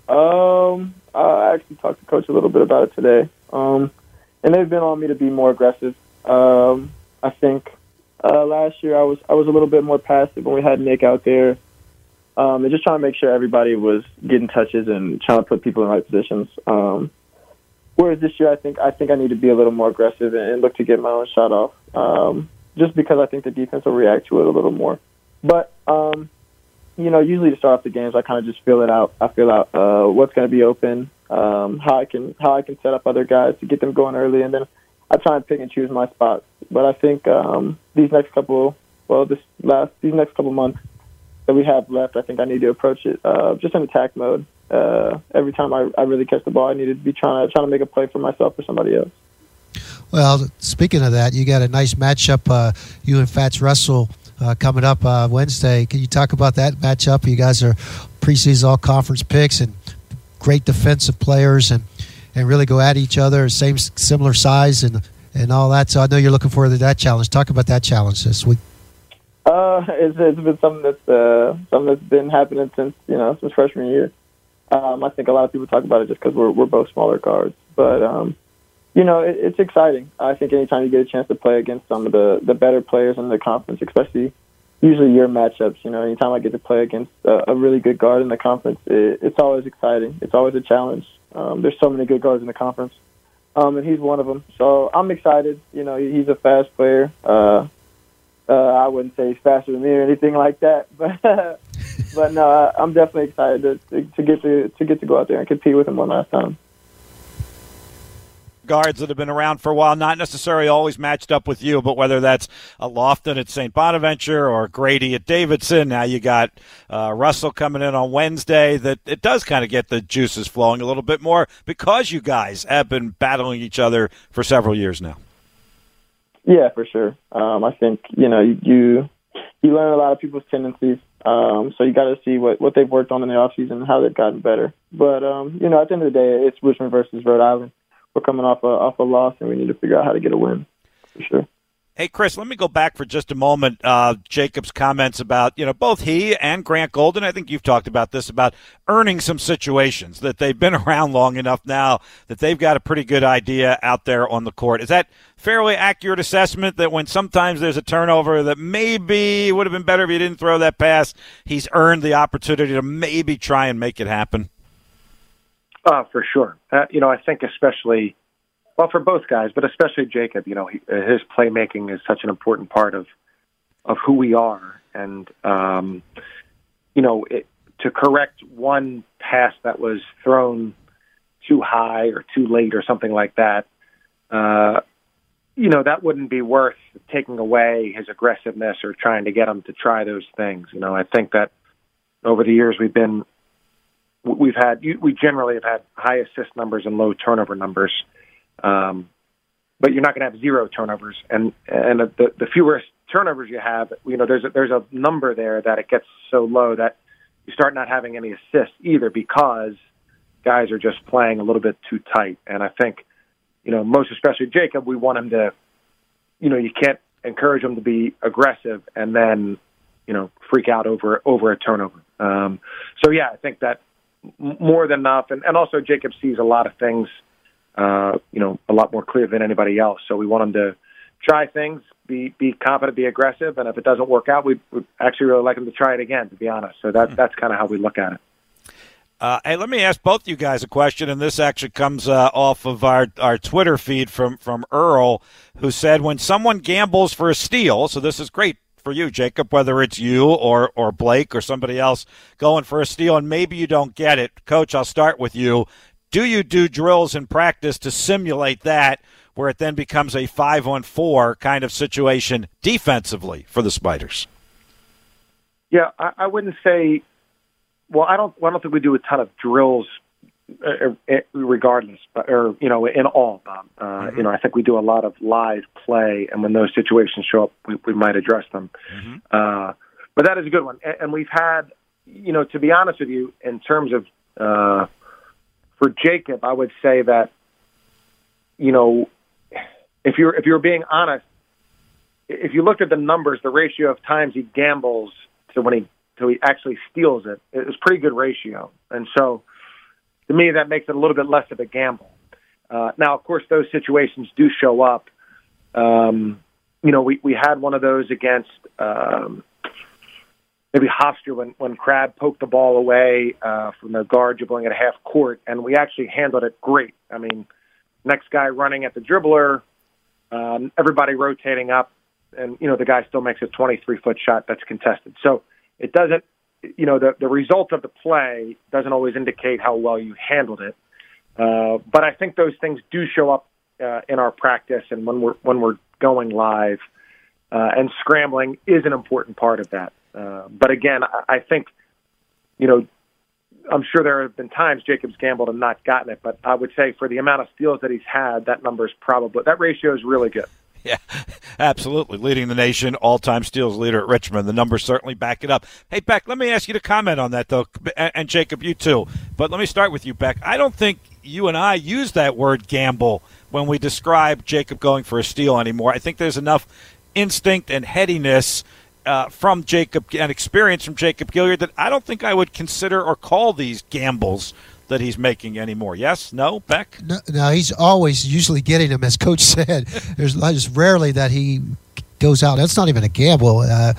Um, I actually talked to coach a little bit about it today. Um, and they've been on me to be more aggressive. Um, I think uh, last year I was I was a little bit more passive when we had Nick out there, um, and just trying to make sure everybody was getting touches and trying to put people in the right positions. Um, whereas this year I think I think I need to be a little more aggressive and, look to get my own shot off, um, just because I think the defense will react to it a little more. But um, you know, usually to start off the games, I kind of just feel it out. I feel out uh, what's going to be open, um, how I can how I can set up other guys to get them going early, and then I try and pick and choose my spots. But I think um, these next couple, well, this last these next couple months that we have left, I think I need to approach it uh, just in attack mode. Uh, every time I, I really catch the ball, I need to be trying to trying to make a play for myself or somebody else. Well, speaking of that, you got a nice matchup. Uh, you and Fats Russell uh, coming up uh, Wednesday. Can you talk about that matchup? You guys are preseason all conference picks and great defensive players, and and really go at each other, same similar size and and all that. So I know you're looking forward to that challenge. Talk about that challenge this week. Uh, it's, it's been something that's uh, something that's been happening since you know since freshman year. Um, I think a lot of people talk about it just because we're we're both smaller guards, but um, you know it, it's exciting. I think anytime you get a chance to play against some of the the better players in the conference, especially usually your matchups. You know, anytime I get to play against a, a really good guard in the conference, it, it's always exciting. It's always a challenge. Um, there's so many good guards in the conference, um, and he's one of them. So I'm excited. You know, he's a fast player. Uh, uh, I wouldn't say he's faster than me or anything like that, but but no, I, I'm definitely excited to, to, to get to to get to go out there and compete with him one last time guards that have been around for a while, not necessarily always matched up with you, but whether that's a Lofton at St. Bonaventure or Grady at Davidson. Now you got uh, Russell coming in on Wednesday. That it does kind of get the juices flowing a little bit more because you guys have been battling each other for several years now. Yeah, for sure. Um, I think you know you you learn a lot of people's tendencies. Um, so you got to see what what they've worked on in the off season and how they've gotten better. But um, you know, at the end of the day, it's Richmond versus Rhode Island we're coming off a off a loss, and we need to figure out how to get a win for sure. Hey, Chris, let me go back for just a moment. Uh, Jacob's comments about, you know, both he and Grant Golden, I think you've talked about this, about earning some situations, that they've been around long enough now that they've got a pretty good idea out there on the court. Is that fairly accurate assessment that when sometimes there's a turnover that maybe would have been better if he didn't throw that pass, he's earned the opportunity to maybe try and make it happen? Uh, for sure. Uh, you know, I think especially, well, for both guys, but especially Jacob. You know, he, uh, his playmaking is such an important part of of who we are, and um, you know, it, to correct one pass that was thrown too high or too late or something like that, uh, you know, that wouldn't be worth taking away his aggressiveness or trying to get him to try those things. You know, I think that over the years we've been, we've had, we generally have had high assist numbers and low turnover numbers. Um, but you're not going to have zero turnovers, and and the the fewer turnovers you have, you know, there's a, there's a number there that it gets so low that you start not having any assists either because guys are just playing a little bit too tight. And I think, you know, most especially Jacob, we want him to, you know, you can't encourage him to be aggressive and then, you know, freak out over over a turnover. Um, so yeah, I think that more than enough, and, and also Jacob sees a lot of things, uh, you know, a lot more clear than anybody else. So we want him to try things, be be confident, be aggressive, and if it doesn't work out, we would actually really like him to try it again. To be honest, so that that's kind of how we look at it. Uh, hey, let me ask both you guys a question, and this actually comes uh, off of our, our Twitter feed from, from Earl, who said when someone gambles for a steal, so this is great for you, Jacob, whether it's you or, or Blake or somebody else going for a steal, and maybe you don't get it. Coach, I'll start with you. Do you do drills in practice to simulate that, where it then becomes a five on four kind of situation defensively for the Spiders? Yeah, I, I wouldn't say well, I don't. I don't think we do a ton of drills, uh, uh regardless, or you know, in all. Bob. Uh, mm-hmm. You know, I think we do a lot of live play, and when those situations show up, we, we might address them. Mm-hmm. Uh, but that is a good one, and, and we've had, you know, to be honest with you, in terms of uh, for Jacob, I would say that, you know, if you're if you're being honest, if you looked at the numbers, the ratio of times he gambles to when he till he actually steals it. It's pretty good ratio, and so to me that makes it a little bit less of a gamble. Uh, now, of course, those situations do show up. Um, you know, we we had one of those against um, maybe Hofstra when when Crabbe poked the ball away uh, from the guard dribbling at half court, and we actually handled it great. I mean, next guy running at the dribbler, um, everybody rotating up, and you know the guy still makes a 23 foot shot that's contested. So it doesn't, you know, the, the result of the play doesn't always indicate how well you handled it. Uh, but I think those things do show up uh, in our practice and when we're when we're going live, uh, and scrambling is an important part of that. Uh, but again, I, I think, you know, I'm sure there have been times Jacob's gambled and not gotten it, but I would say for the amount of steals that he's had, that number is probably that ratio is really good. Yeah, absolutely. Leading the nation, all time steals leader at Richmond. The numbers certainly back it up. Hey, Beck, let me ask you to comment on that, though. And, and, Jacob, you too. But let me start with you, Beck. I don't think you and I use that word gamble when we describe Jacob going for a steal anymore. I think there's enough instinct and headiness uh, from Jacob and experience from Jacob Gilyard that I don't think I would consider or call these gambles that he's making anymore. Yes? No? Beck? No, no he's always usually getting them, as Coach said. There's just rarely that he goes out. That's not even a gamble. Uh,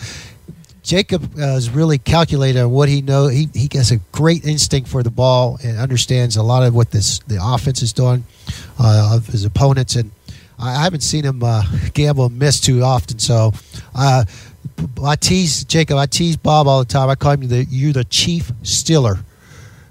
Jacob uh, is really calculated on what he knows. He, he has a great instinct for the ball and understands a lot of what this the offense is doing uh, of his opponents. And I, haven't seen him uh, gamble and miss too often. So uh, I tease Jacob. I tease Bob all the time. I call him the you're the chief stealer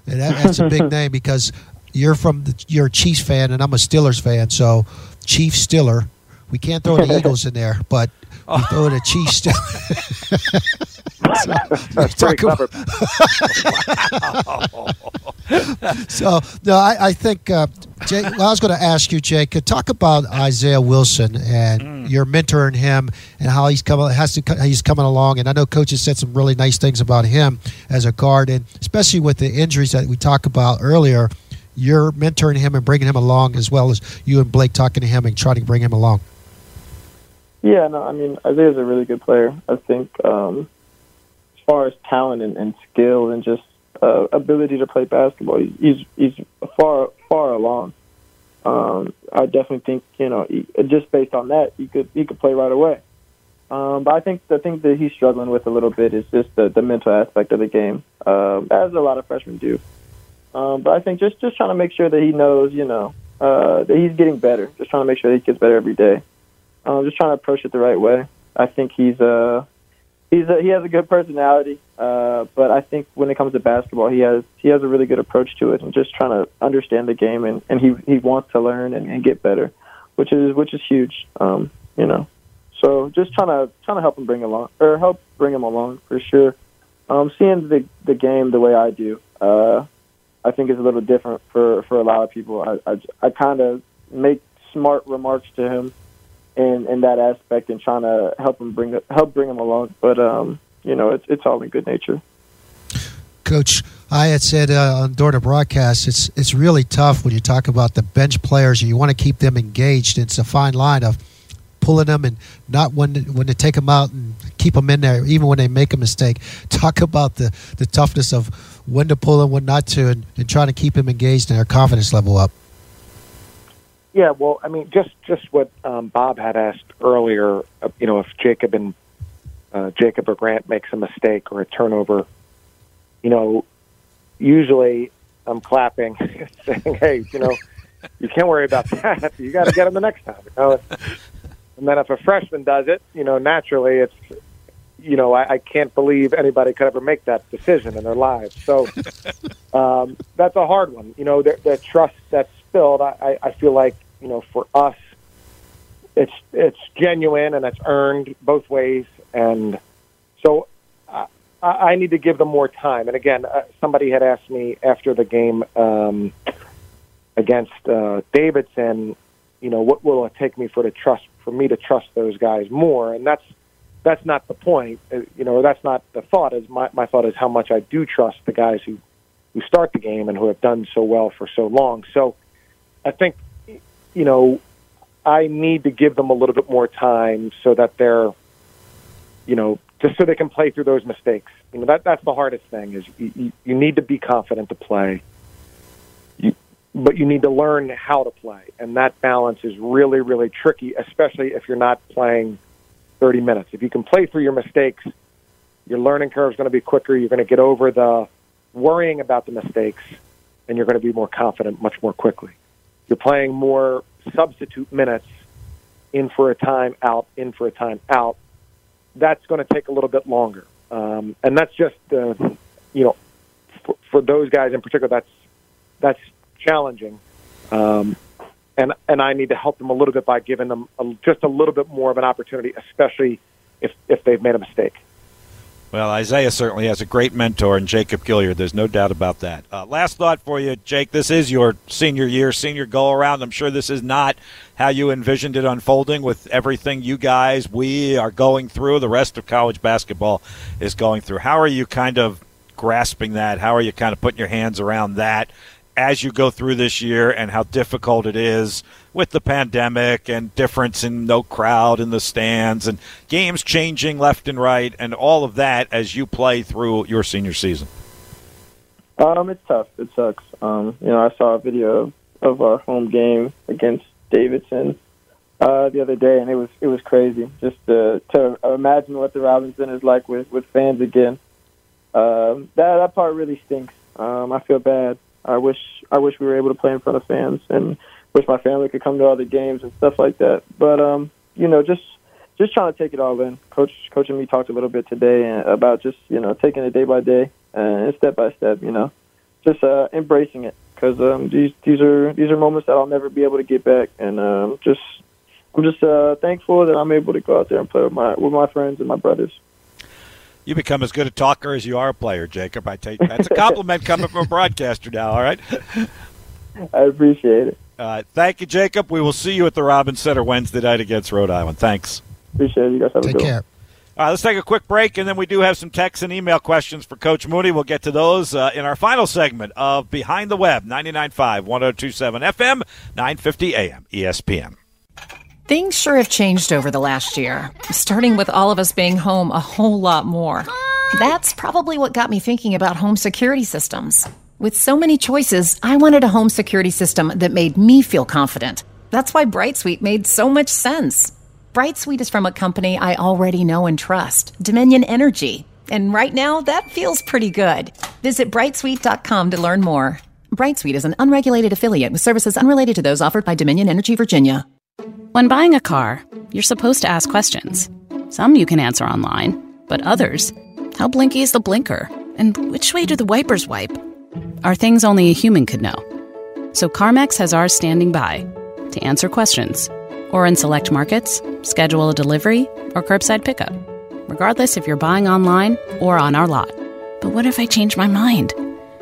and that, that's a big name because you're from the, you're a Chiefs fan and I'm a Steelers fan. So Chief Stiller, we can't throw the Eagles in there, but we throw the Chiefs Stiller. so, That's pretty clever. so no, I, I think uh, Jay, well, I was going to ask you, Jake, could talk about Isaiah Wilson and mm. your mentoring him and how he's coming has to he's coming along. And I know coaches said some really nice things about him as a guard, and especially with the injuries that we talked about earlier. You're mentoring him and bringing him along, as well as you and Blake talking to him and trying to bring him along. Yeah, no, I mean Isaiah's a really good player. I think um, as far as talent and, and skill and just uh, ability to play basketball, he's he's far far along. Um, I definitely think you know he, just based on that, he could he could play right away. Um, but I think the thing that he's struggling with a little bit is just the, the mental aspect of the game, um, as a lot of freshmen do. Um, but I think just just trying to make sure that he knows, you know, uh, that he's getting better. Just trying to make sure that he gets better every day. Um, just trying to approach it the right way. I think he's uh he's a, he has a good personality. Uh, but I think when it comes to basketball, he has he has a really good approach to it, and just trying to understand the game, and, and he he wants to learn and, and get better, which is which is huge. Um, you know, so just trying to trying to help him bring along or help bring him along for sure. Um, seeing the the game the way I do, uh, I think is a little different for for a lot of people. I I, I kind of make smart remarks to him in in that aspect and trying to help him bring help bring him along. But um, you know, it's it's all in good nature. Coach, I had said uh, during the broadcast, it's it's really tough when you talk about the bench players and you want to keep them engaged. It's a fine line of pulling them and not when when to take them out and keep them in there, even when they make a mistake. Talk about the, the toughness of when to pull them, when not to, and, and trying to keep them engaged and their confidence level up. Yeah, well, I mean, just just what um, Bob had asked earlier. Uh, you know, if Jacob and uh, Jacob or Grant makes a mistake or a turnover, you know, usually I'm clapping, saying, "Hey, you know, you can't worry about that. You got to get them the next time." You know? And then if a freshman does it, you know, naturally it's, you know, I, I can't believe anybody could ever make that decision in their lives. So um, that's a hard one. You know, the, the trust that's spilled. I, I feel like you know, for us, it's it's genuine and it's earned both ways, and so I, I need to give them more time. And again, uh, somebody had asked me after the game um, against uh, Davidson, you know, what will it take me for to trust for me to trust those guys more? And that's that's not the point. Uh, you know, that's not the thought. Is my my thought is how much I do trust the guys who who start the game and who have done so well for so long. So I think you know I need to give them a little bit more time so that they're you know just so they can play through those mistakes. You know that that's the hardest thing is you, you, need to be confident to play. You, but you need to learn how to play, and that balance is really, really tricky, especially if you're not playing 30 minutes. If you can play through your mistakes, your learning curve is going to be quicker. You're going to get over the worrying about the mistakes, and you're going to be more confident much more quickly. You're playing more substitute minutes, in for a time, out, in for a time, out. That's going to take a little bit longer, um, and that's just uh, you know for, for those guys in particular. That's that's challenging. Um, and and I need to help them a little bit by giving them a, just a little bit more of an opportunity, especially if if they've made a mistake. Well, Isaiah certainly has a great mentor in Jacob Gilyard. There's no doubt about that. Uh, last thought for you, Jake. This is your senior year, senior go around. I'm sure this is not how you envisioned it unfolding with everything you guys, we are going through, the rest of college basketball is going through. How are you kind of grasping that? How are you kind of putting your hands around that? As you go through this year and how difficult it is with the pandemic and difference in no crowd in the stands and games changing left and right and all of that as you play through your senior season? Um, it's tough. It sucks. Um, you know, I saw a video of our home game against Davidson uh, the other day, and it was it was crazy. Just to, to imagine what the Robins Center is like with with fans again. Um, that that part really stinks. Um, I feel bad. I wish I wish we were able to play in front of fans and wish my family could come to other games and stuff like that. But um, you know, just just trying to take it all in. Coach Coach and me talked a little bit today about just you know taking it day by day and step by step. You know, just uh, embracing it because um, these these are these are moments that I'll never be able to get back, and um, just I'm just uh, thankful that I'm able to go out there and play with my with my friends and my brothers you become as good a talker as you are a player, Jacob. I take that's a compliment coming from a broadcaster now. All right. I appreciate it. Uh, thank you, Jacob. We will see you at the Robins Center Wednesday night against Rhode Island. Thanks. Appreciate it. You guys have Take a good care. One. All right, let's take a quick break, and then we do have some text and email questions for Coach Mooney. We'll get to those uh, in our final segment of Behind the Web, 99.5, 1027 FM, 950 AM, ESPN. Things sure have changed over the last year, starting with all of us being home a whole lot more. That's probably what got me thinking about home security systems. With so many choices, I wanted a home security system that made me feel confident. That's why BrightSuite made so much sense. BrightSuite is from a company I already know and trust, Dominion Energy. And right now, that feels pretty good. Visit brightsuite.com to learn more. BrightSuite is an unregulated affiliate with services unrelated to those offered by Dominion Energy Virginia. When buying a car, you're supposed to ask questions. Some you can answer online, but others, How blinky is the blinker? And which way do the wipers wipe? Are things only a human could know. So CarMax has ours standing by to answer questions, or in select markets, schedule a delivery or curbside pickup, regardless if you're buying online or on our lot. But what if I change my mind?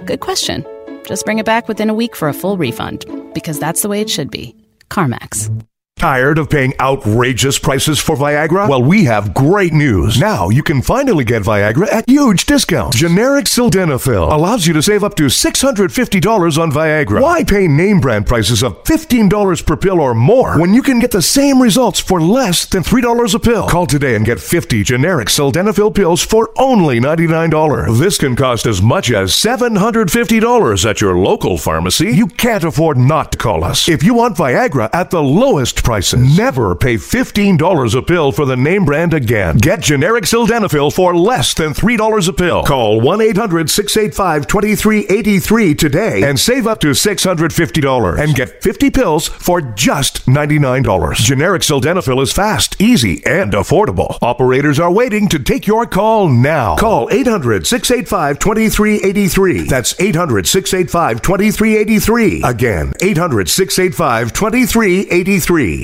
Good question. Just bring it back within a week for a full refund, because that's the way it should be. CarMax. Tired of paying outrageous prices for Viagra? Well, we have great news. Now you can finally get Viagra at huge discounts. Generic Sildenafil allows you to save up to $650 on Viagra. Why pay name brand prices of $15 per pill or more when you can get the same results for less than $3 a pill? Call today and get 50 generic Sildenafil pills for only $99. This can cost as much as $750 at your local pharmacy. You can't afford not to call us. If you want Viagra at the lowest prices. Never pay $15 a pill for the name brand again. Get generic sildenafil for less than $3 a pill. Call 1-800-685-2383 today and save up to $650 and get 50 pills for just $99. Generic sildenafil is fast, easy, and affordable. Operators are waiting to take your call now. Call 800-685-2383. That's 800-685-2383. Again, 800-685-2383.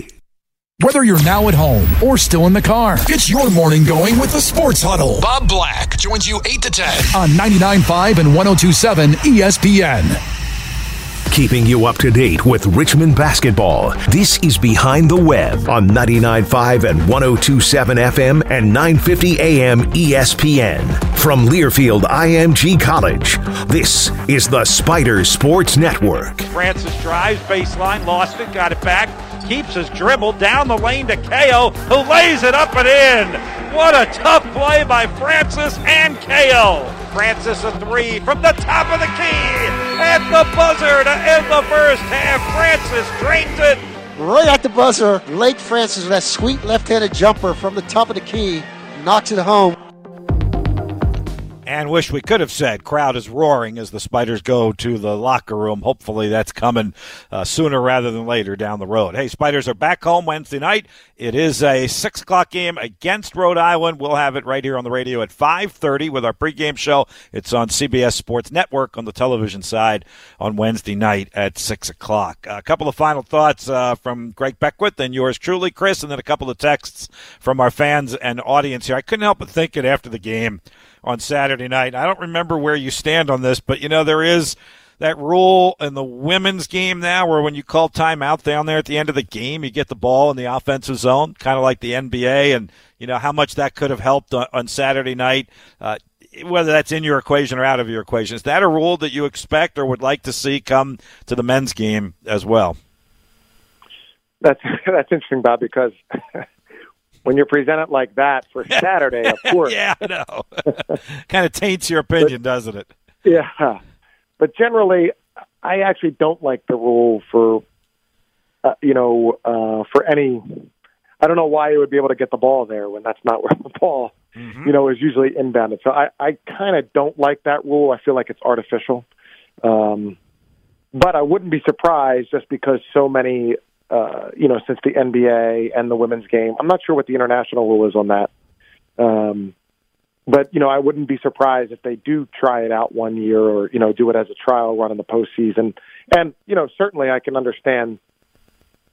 Whether you're now at home or still in the car, it's your morning going with the Sports Huddle. Bob Black joins you 8 to 10 on 99.5 and 102.7 ESPN. Keeping you up to date with Richmond basketball. This is Behind the Web on 99.5 and 102.7 FM and 950 AM ESPN. From Learfield IMG College, this is the Spider Sports Network. Francis drives baseline, lost it, got it back, keeps his dribble down the lane to Cayo, who lays it up and in. What a tough play by Francis and Cayo. Francis a three from the top of the key at the buzzer to end the first half. Francis drains it. Right at the buzzer, Blake Francis with that sweet left-handed jumper from the top of the key knocks it home. And wish we could have said crowd is roaring as the Spiders go to the locker room. Hopefully that's coming uh, sooner rather than later down the road. Hey, Spiders are back home Wednesday night. It is a six o'clock game against Rhode Island. We'll have it right here on the radio at five thirty with our pregame show. It's on CBS Sports Network on the television side on Wednesday night at six o'clock. A couple of final thoughts uh, from Greg Beckwith and yours truly, Chris, and then a couple of texts from our fans and audience here. I couldn't help but thinking after the game on Saturday night. I don't remember where you stand on this, but you know there is that rule in the women's game now where when you call timeout down there at the end of the game, you get the ball in the offensive zone, kind of like the NBA, and you know how much that could have helped on, Saturday night. Uh, whether that's in your equation or out of your equation, is that a rule that you expect or would like to see come to the men's game as well? That's that's interesting, Bob, because when you're presented like that for Saturday, of course. yeah, I know. kind of taints your opinion, but, doesn't it? Yeah. But generally, I actually don't like the rule for, uh, you know, uh, for any. I don't know why you would be able to get the ball there when that's not where the ball, mm-hmm. you know, is usually inbounded. So I, I kind of don't like that rule. I feel like it's artificial. Um, but I wouldn't be surprised just because so many uh, you know, since the NBA and the women's game. I'm not sure what the international rule is on that. Um, but you know, I wouldn't be surprised if they do try it out one year, or you know, do it as a trial run in the postseason. And you know, certainly I can understand,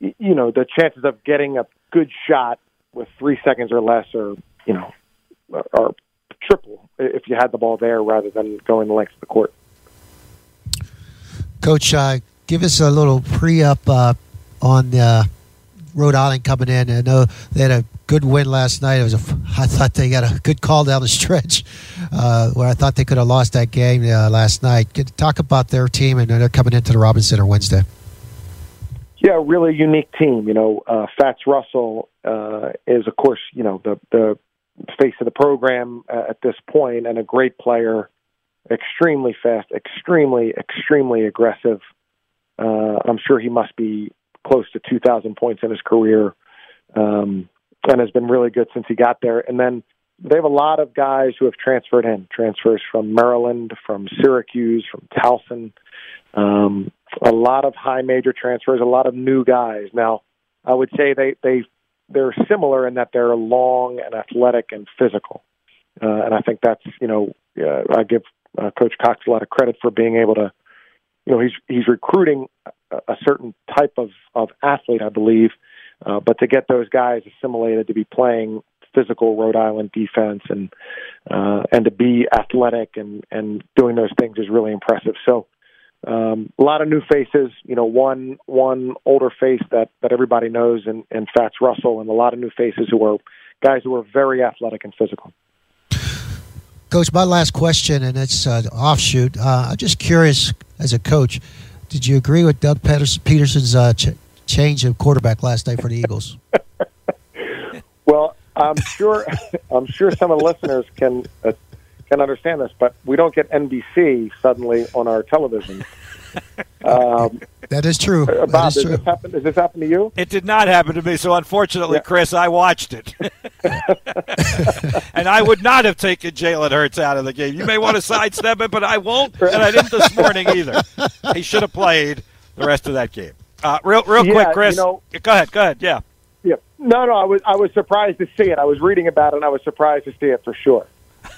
you know, the chances of getting a good shot with three seconds or less, or you know, are triple if you had the ball there rather than going the length of the court. Coach, uh, give us a little pre-up uh, on uh, Rhode Island coming in. I know they had a good win last night. It was a, I thought they got a good call down the stretch uh, where I thought they could have lost that game uh, last night. Talk about their team and they're coming into the Robins Center Wednesday. Yeah, really unique team. You know, uh, Fats Russell uh, is, of course, you know the the face of the program uh, at this point, and a great player. Extremely fast, extremely, extremely aggressive. I'm sure he must be close to 2,000 points in his career, um, and has been really good since he got there. And then they have a lot of guys who have transferred in, transfers from Maryland, from Syracuse, from Towson. Um, a lot of high major transfers, a lot of new guys. Now, I would say they they they're similar in that they're long and athletic and physical. uh, and I think that's you know uh, I give uh, Coach Cox a lot of credit for being able to, you know, he's he's recruiting a, certain type of of athlete, I believe, uh, but to get those guys assimilated to be playing physical Rhode Island defense and uh, and to be athletic and and doing those things is really impressive. So. Um, a lot of new faces, you know, one one older face that that everybody knows, and, and Fats Russell, and a lot of new faces who are guys who are very athletic and physical. Coach, my last question, and it's uh, offshoot. Uh, I'm just curious, as a coach, did you agree with Doug Pederson's uh, ch- change of quarterback last night for the Eagles? well, I'm sure I'm sure some of the listeners can uh, can understand this, but we don't get NBC suddenly on our television. Um, that is true. Uh, Bob, that is does true. this happen? Does this happen to you? It did not happen to me, so unfortunately, Yeah. Chris, I watched it. and I would not have taken Jalen Hurts out of the game. You may want to sidestep it, but I won't, and I didn't this morning either. He should have played the rest of that game. Uh, real, real Yeah, quick, Chris. you know- go ahead. Go ahead. Yeah. Yeah. No, no. I was I was surprised to see it. I was reading about it, and I was surprised to see it for sure.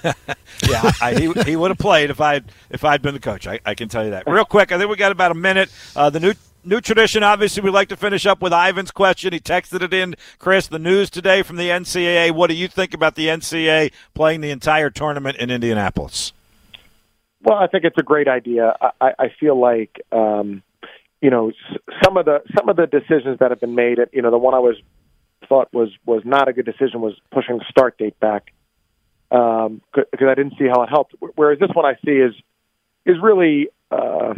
yeah, I, he, he would have played if I if I'd been the coach. I, I can tell you that. Real quick, I think we got about a minute. Uh, the new new tradition, obviously, we like to finish up with Ivan's question. He texted it in, Chris. The news today from the NCAA. What do you think about the NCAA playing the entire tournament in Indianapolis? Well, I think it's a great idea. I, I feel like um, you know some of the some of the decisions that have been made. You know, the one I was thought was was not a good decision was pushing the start date back um, because I didn't see how it helped. Whereas this one I see is is really uh,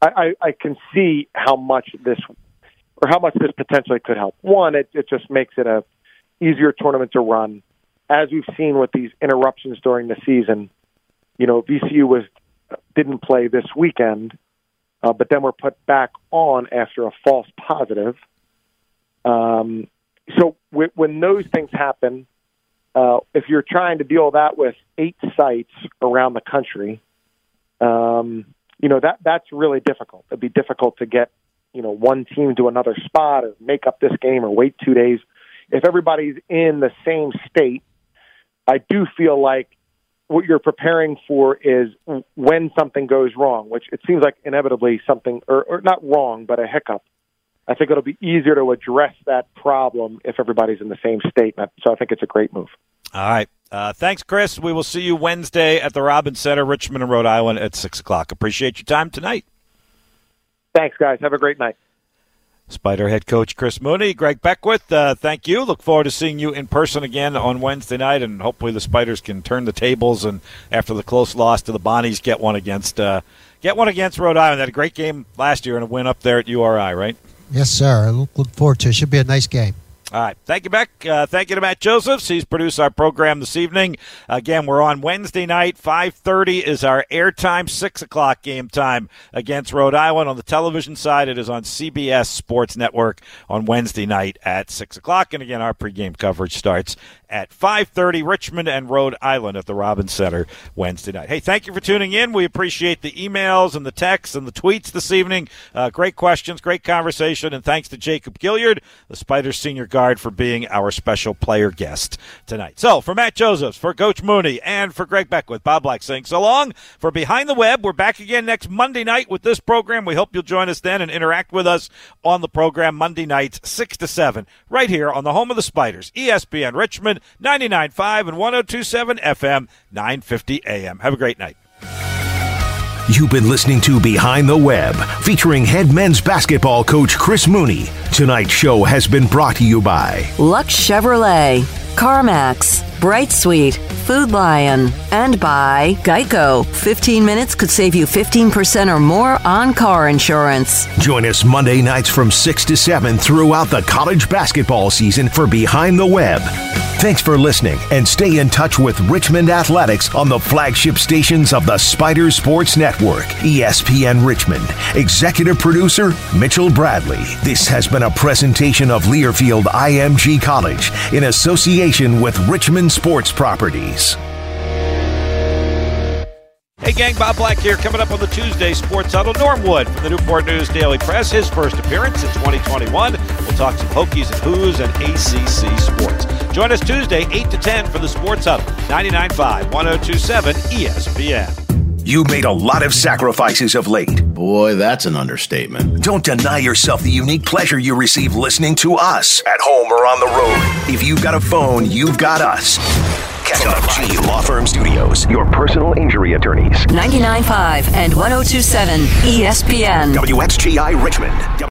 I, I, I can see how much this or how much this potentially could help. One, it, it just makes it a easier tournament to run. As we've seen with these interruptions during the season, you know, VCU was didn't play this weekend, uh, but then were put back on after a false positive. Um, so w- when those things happen, uh, if you're trying to deal that with eight sites around the country, um, you know that that's really difficult. It'd be difficult to get you know one team to another spot or make up this game or wait two days. If everybody's in the same state, I do feel like what you're preparing for is when something goes wrong, which it seems like inevitably something, or, or not wrong, but a hiccup. I think it'll be easier to address that problem if everybody's in the same state. So I think it's a great move. All right. Uh, thanks, Chris. We will see you Wednesday at the Robins Center, Richmond and Rhode Island at 6 o'clock. Appreciate your time tonight. Thanks, guys. Have a great night. Spider head coach Chris Mooney, Greg Beckwith, uh, thank you. Look forward to seeing you in person again on Wednesday night, and hopefully the Spiders can turn the tables and after the close loss to the Bonnies, get one against uh, get one against Rhode Island. They had a great game last year and a win up there at URI, right? Yes, sir. I look, look forward to it. Should be a nice game. All right. Thank you, Beck. Uh, thank you to Matt Josephs. He's produced our program this evening. Again, we're on Wednesday night. 5.30 is our airtime. 6 o'clock game time against Rhode Island. On the television side, it is on CBS Sports Network on Wednesday night at 6 o'clock. And again, our pregame coverage starts at 5.30 richmond and rhode island at the robins center wednesday night hey thank you for tuning in we appreciate the emails and the texts and the tweets this evening uh, great questions great conversation and thanks to jacob gilyard the spiders senior for being our special player guest tonight so for matt josephs for coach mooney and for greg beckwith bob black saying so long for behind the web we're back again next monday night with this program we hope you'll join us then and interact with us on the program monday nights 6 to 7 right here on the home of the spiders espn richmond 99.5 and 102.7 FM, 950 AM. Have a great night. You've been listening to Behind the Web, featuring head men's basketball coach Chris Mooney. Tonight's show has been brought to you by Luck Chevrolet, CarMax, BrightSuite, Food Lion, and by Geico. 15 minutes could save you 15% or more on car insurance. Join us Monday nights from 6 to 7 throughout the college basketball season for Behind the Web. Thanks for listening and stay in touch with Richmond Athletics on the flagship stations of the Spider Sports Network, ESPN Richmond. Executive producer Mitchell Bradley. This has been a presentation of Learfield IMG College in association with Richmond Sports Properties. Hey, gang, Bob Black here. Coming up on the Tuesday Sports Huddle, Norm Wood from the Newport News Daily Press. His first appearance in 2021. We'll talk some Hokies and Hoos and ACC sports. Join us Tuesday, 8 to 10 for the Sports Hub, 99.5, 1027 ESPN. You made a lot of sacrifices of late. Boy, that's an understatement. Don't deny yourself the unique pleasure you receive listening to us at home or on the road. If you've got a phone, you've got us. Catch up G Law Firm Studios, your personal injury attorneys. 99.5 and 1027 ESPN. WXGI Richmond.